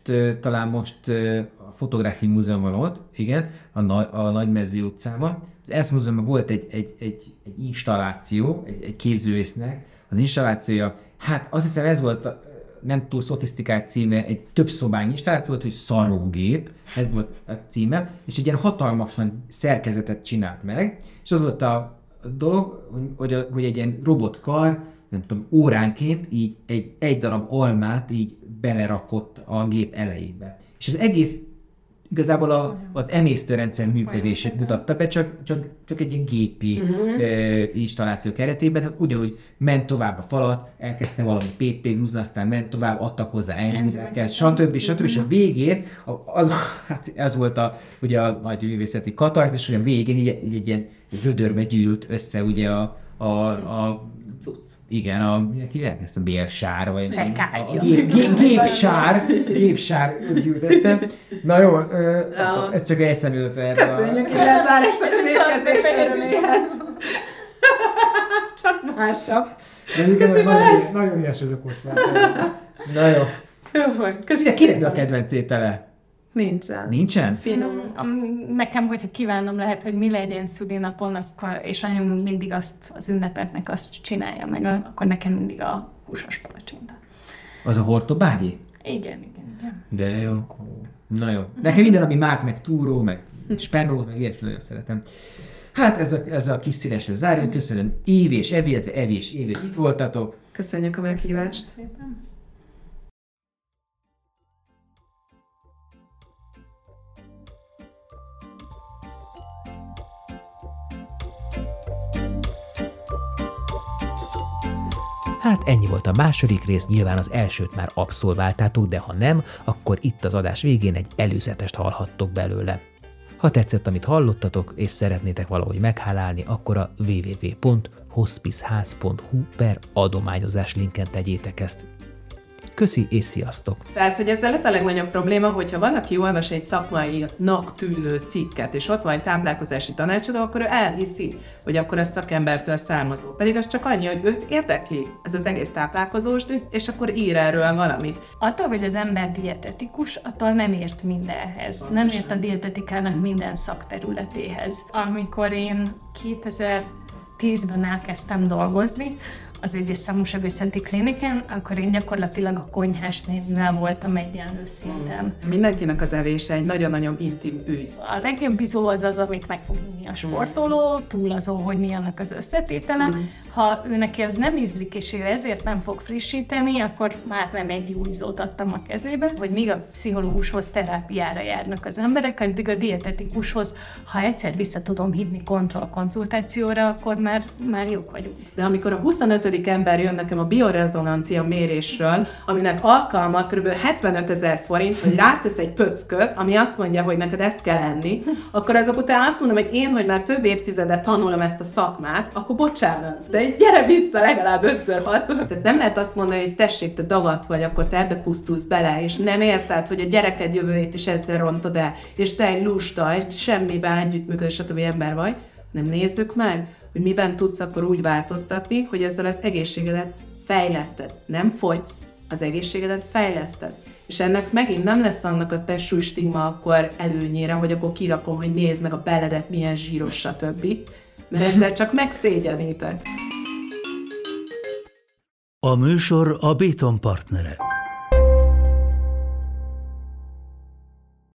S3: talán most Fotográfiai Múzeumban ott, igen, a, Nagy, a Nagymező utcában. Az Ernst Múzeumban volt egy, egy, egy, egy installáció, egy, egy képzőrésznek, az installációja, hát azt hiszem ez volt a, nem túl szofisztikált címe, egy több szobányi installáció volt, hogy szarógép, ez volt a címe, és egy ilyen hatalmas nagy szerkezetet csinált meg, és az volt a dolog, hogy, a, hogy egy ilyen robotkar, nem tudom, óránként így egy, egy darab almát így belerakott a gép elejébe. És az egész igazából a, az emésztőrendszer működését mutatta be, csak, csak, csak egy ilyen gépi uh-huh. e, installáció keretében, hát ugyanúgy ment tovább a falat, elkezdte valami PP-zúzni, aztán ment tovább, adtak hozzá enzimeket, stb. stb. És a végén, az, hát ez volt a, ugye a nagy művészeti katarzis, hogy a végén így, így egy ilyen vödörbe gyűlt össze ugye a, a, a cucc. Igen, a, hívják ezt a bélsár, vagy a,
S5: Lekágya.
S3: a gép, gép, gépsár, gépsár gyűlt össze. Na jó, ö, ez csak egy eszembe jutott erre. a-
S6: Köszönjük, hogy lezárásnak az érkezés öröméhez. Csak másabb.
S3: De igen,
S6: Köszi,
S3: nagyon, nagyon ügyes vagyok most már. Na jó.
S6: Jó van, köszönjük.
S3: kinek a kedvenc étele?
S6: Nincsen.
S3: Nincsen?
S6: Finom.
S5: Am- Nekem, hogyha kívánom lehet, hogy mi legyen szülinapon, akkor, és anyám mindig azt az ünnepetnek azt csinálja meg, akkor nekem mindig a húsos palacsinta.
S3: Az a hortobágyi?
S5: Igen, igen, igen.
S3: De jó. Na jó. Nekem minden, ami mák, meg túró, meg spenó, meg ilyet nagyon szeretem. Hát ez a, ez a kis színesre zárjunk. Köszönöm Évi és Evi, illetve Evi és Évi, itt voltatok.
S6: Köszönjük a meghívást.
S5: Szépen.
S4: Hát ennyi volt a második rész, nyilván az elsőt már abszolváltátok, de ha nem, akkor itt az adás végén egy előzetest hallhattok belőle. Ha tetszett, amit hallottatok, és szeretnétek valahogy meghálálni, akkor a www.hospiceház.hu per adományozás linken tegyétek ezt. Köszi és sziasztok!
S6: Tehát, hogy ezzel ez a legnagyobb probléma, hogyha valaki olvas egy szakmainak tűnő cikket, és ott van egy táplálkozási tanácsadó, akkor ő elhiszi, hogy akkor ez szakembertől származó. Pedig az csak annyi, hogy őt érdekli ez az egész táplálkozós, és akkor ír erről valamit.
S5: Attól, hogy az ember dietetikus, attól nem ért mindenhez. Nem ért a dietetikának minden szakterületéhez. Amikor én 2010-ben elkezdtem dolgozni, az egyes számú sebészeti kliniken, akkor én gyakorlatilag a konyhás névvel voltam egyenlő szinten.
S6: Mindenkinek az evése egy nagyon-nagyon intim ügy.
S5: A legjobb izó az az, amit meg fog inni a sportoló, túl azon, hogy mi annak az összetétele. Ha ő neki ez nem ízlik, és ő ezért nem fog frissíteni, akkor már nem egy jó izót adtam a kezébe, vagy még a pszichológushoz terápiára járnak az emberek, addig a dietetikushoz, ha egyszer vissza tudom hívni kontrollkonzultációra, akkor már, már jók vagyunk.
S6: De amikor a 25. ember jön nekem a biorezonancia mérésről, aminek alkalma kb. 75 ezer forint, hogy rátesz egy pöcköt, ami azt mondja, hogy neked ezt kell enni, akkor azok után azt mondom, hogy én, hogy már több évtizedet tanulom ezt a szakmát, akkor bocsánat, de gyere vissza legalább ötször, hatszor. Tehát nem lehet azt mondani, hogy tessék, te dagat vagy, akkor te ebbe pusztulsz bele, és nem érted, hogy a gyereked jövőjét is ezzel rontod el, és te egy lusta, egy semmiben együttműködő, stb. ember vagy, nem nézzük meg, hogy miben tudsz akkor úgy változtatni, hogy ezzel az egészségedet fejleszted. Nem fogysz, az egészségedet fejleszted. És ennek megint nem lesz annak a testsúly stigma akkor előnyére, hogy akkor kirakom, hogy nézd meg a beledet, milyen zsíros, stb. Mert ezzel csak megszégyenítek.
S2: A műsor a Béton partnere.